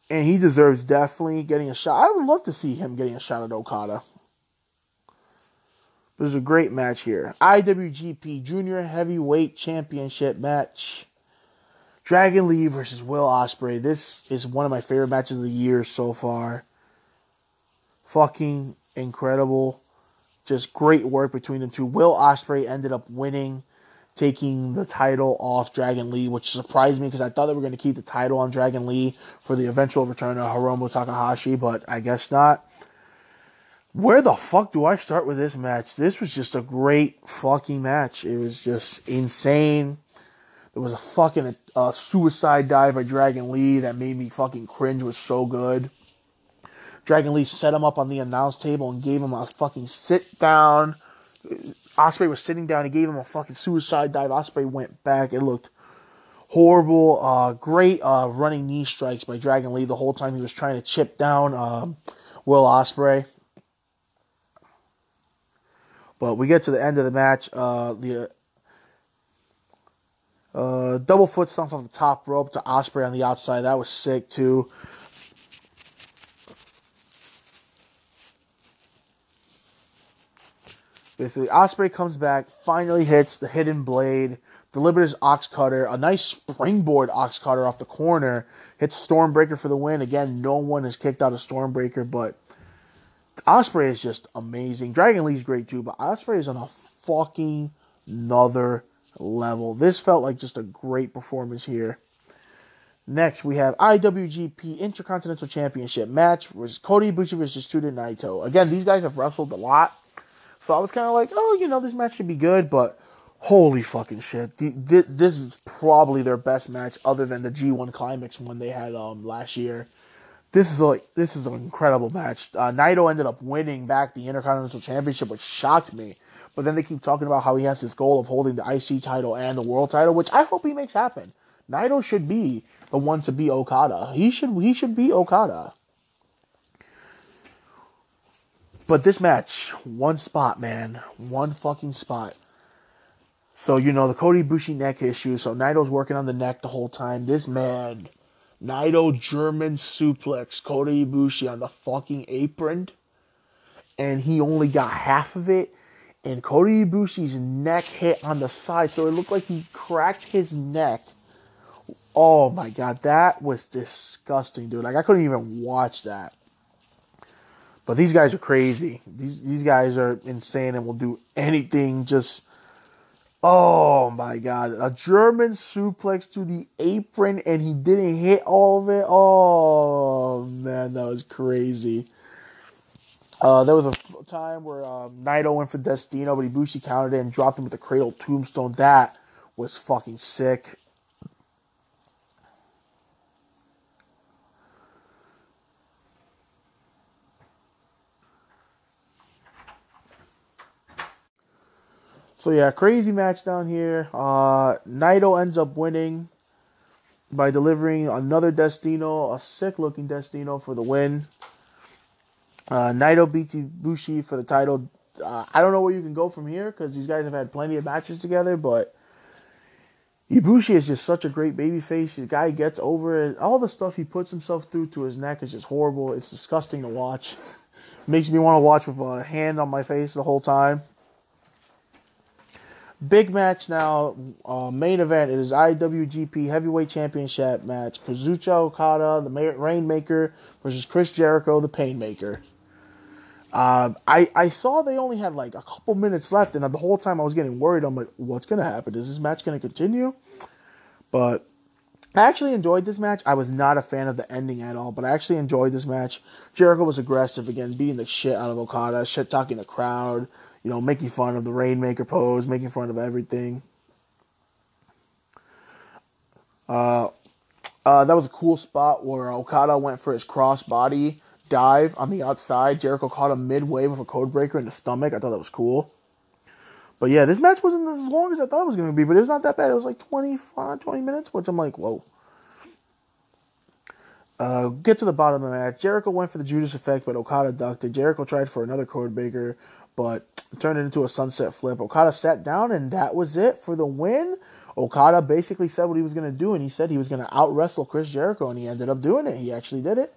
And he deserves definitely getting a shot. I would love to see him getting a shot at Okada. There's a great match here. IWGP Junior Heavyweight Championship match. Dragon Lee versus Will Ospreay. This is one of my favorite matches of the year so far. Fucking incredible. Just great work between the two. Will Ospreay ended up winning, taking the title off Dragon Lee, which surprised me because I thought they were going to keep the title on Dragon Lee for the eventual return of Hiromu Takahashi, but I guess not. Where the fuck do I start with this match? This was just a great fucking match. It was just insane. There was a fucking uh, suicide dive by Dragon Lee that made me fucking cringe. Was so good. Dragon Lee set him up on the announce table and gave him a fucking sit down. Ospreay was sitting down. He gave him a fucking suicide dive. Ospreay went back. It looked horrible. Uh, great uh, running knee strikes by Dragon Lee the whole time he was trying to chip down um, Will Ospreay. But we get to the end of the match. Uh, the uh, double foot stomp off the top rope to Ospreay on the outside. That was sick too. Basically, Ospreay comes back, finally hits the hidden blade, delivers his OsCutter, a nice springboard OsCutter off the corner, hits Stormbreaker for the win. Again, no one has kicked out a Stormbreaker, but Ospreay is just amazing. Dragon Lee's great too, but Ospreay is on a fucking another level. This felt like just a great performance here. Next, we have IWGP Intercontinental Championship match was Kota Ibushi versus Tetsuya Naito. Again, these guys have wrestled a lot, so I was kind of like, oh, you know, this match should be good, but holy fucking shit, this is probably their best match other than the G1 Climax one they had um, last year. this is like this is an incredible match. Uh, Naito ended up winning back the Intercontinental Championship, which shocked me. But then they keep talking about how he has this goal of holding the IC title and the world title, which I hope he makes happen. Naito should be the one to be Okada. He should he should be Okada. But this match, one spot, man, one fucking spot. So you know the Kota Ibushi neck issue. So Naito's working on the neck the whole time. This man, Naito German suplex Kota Ibushi on the fucking apron, and he only got half of it. And Kota Ibushi's neck hit on the side, so it looked like he cracked his neck. Oh my god, that was disgusting, dude. Like I couldn't even watch that. But these guys are crazy. These these guys are insane and will do anything just Oh my god. A German suplex to the apron and he didn't hit all of it. Oh man, that was crazy. Uh, there was a time where um, Naito went for Destino, but Ibushi countered it and dropped him with the cradle tombstone. That was fucking sick. So yeah, crazy match down here. Uh, Naito ends up winning by delivering another Destino, a sick looking Destino for the win. Uh, Naito beats Ibushi for the title. Uh, I don't know where you can go from here because these guys have had plenty of matches together, but Ibushi is just such a great babyface. The guy gets over it. All the stuff he puts himself through to his neck is just horrible. It's disgusting to watch. *laughs* Makes me want to watch with a hand on my face the whole time. Big match now. Uh, main event. It is IWGP Heavyweight Championship match. Kazuchika Okada, the Rainmaker, versus Chris Jericho, the Painmaker. Uh, I I saw they only had like a couple minutes left, and the whole time I was getting worried. I'm like, what's gonna happen? Is this match gonna continue? But I actually enjoyed this match. I was not a fan of the ending at all, but I actually enjoyed this match. Jericho was aggressive again, beating the shit out of Okada, shit talking the crowd you know, making fun of the Rainmaker pose, making fun of everything. Uh, uh, that was a cool spot where Okada went for his crossbody dive on the outside. Jericho caught him midway with a codebreaker in the stomach. I thought that was cool. But yeah, this match wasn't as long as I thought it was going to be, but it was not that bad. It was like 25, 20 minutes, which I'm like, whoa. Uh, get to the bottom of the match. Jericho went for the Judas effect, but Okada ducked it. Jericho tried for another codebreaker, but turned it into a sunset flip. Okada sat down, and that was it for the win. Okada basically said what he was going to do, and he said he was going to out wrestle Chris Jericho, and he ended up doing it. He actually did it.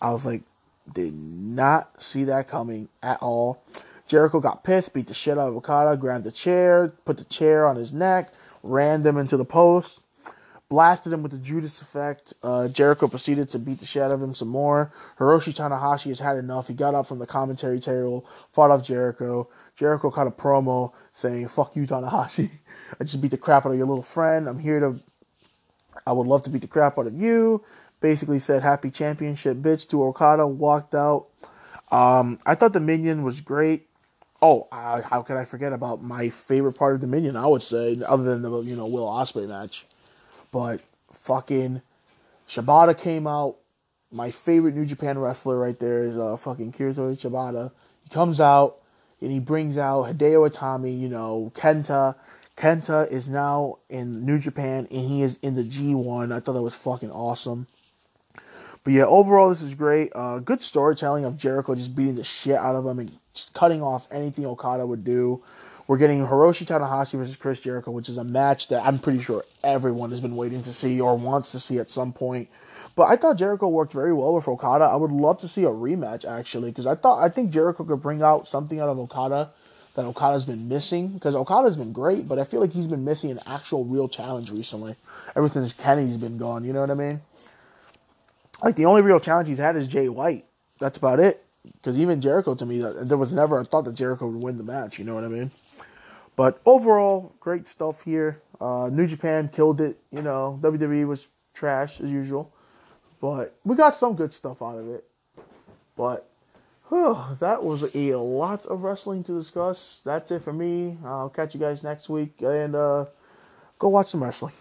I was like, did not see that coming at all. Jericho got pissed, beat the shit out of Okada, grabbed the chair, put the chair on his neck, ran them into the post blasted him with the Judas effect. Uh, Jericho proceeded to beat the shit out of him some more. Hiroshi Tanahashi has had enough. He got up from the commentary table, fought off Jericho. Jericho cut a promo saying, fuck you, Tanahashi. *laughs* I just beat the crap out of your little friend. I'm here to, I would love to beat the crap out of you. Basically said, happy championship, bitch, to Okada, walked out. Um, I thought Dominion was great. Oh, uh, how could I forget about my favorite part of Dominion? I would say, other than the you know Will Ospreay match, but fucking Shibata came out. My favorite New Japan wrestler right there is uh, fucking Kazuchika Shibata. He comes out and he brings out Hideo Itami, you know, Kenta. Kenta is now in New Japan and he is in the G1. I thought that was fucking awesome. But yeah, overall, this is great. Uh, good storytelling of Jericho just beating the shit out of him and cutting off anything Okada would do. We're getting Hiroshi Tanahashi versus Chris Jericho, which is a match that I'm pretty sure everyone has been waiting to see or wants to see at some point. But I thought Jericho worked very well with Okada. I would love to see a rematch actually, because I thought I think Jericho could bring out something out of Okada that Okada's been missing. Because Okada's been great, but I feel like he's been missing an actual real challenge recently. Ever since Kenny's been gone, you know what I mean? Like the only real challenge he's had is Jay White. That's about it. Because even Jericho, to me, there was never a thought that Jericho would win the match. You know what I mean? But overall, great stuff here. Uh, New Japan killed it. You know, WWE was trash as usual. But we got some good stuff out of it. But whew, that was a lot of wrestling to discuss. That's it for me. I'll catch you guys next week and uh, go watch some wrestling.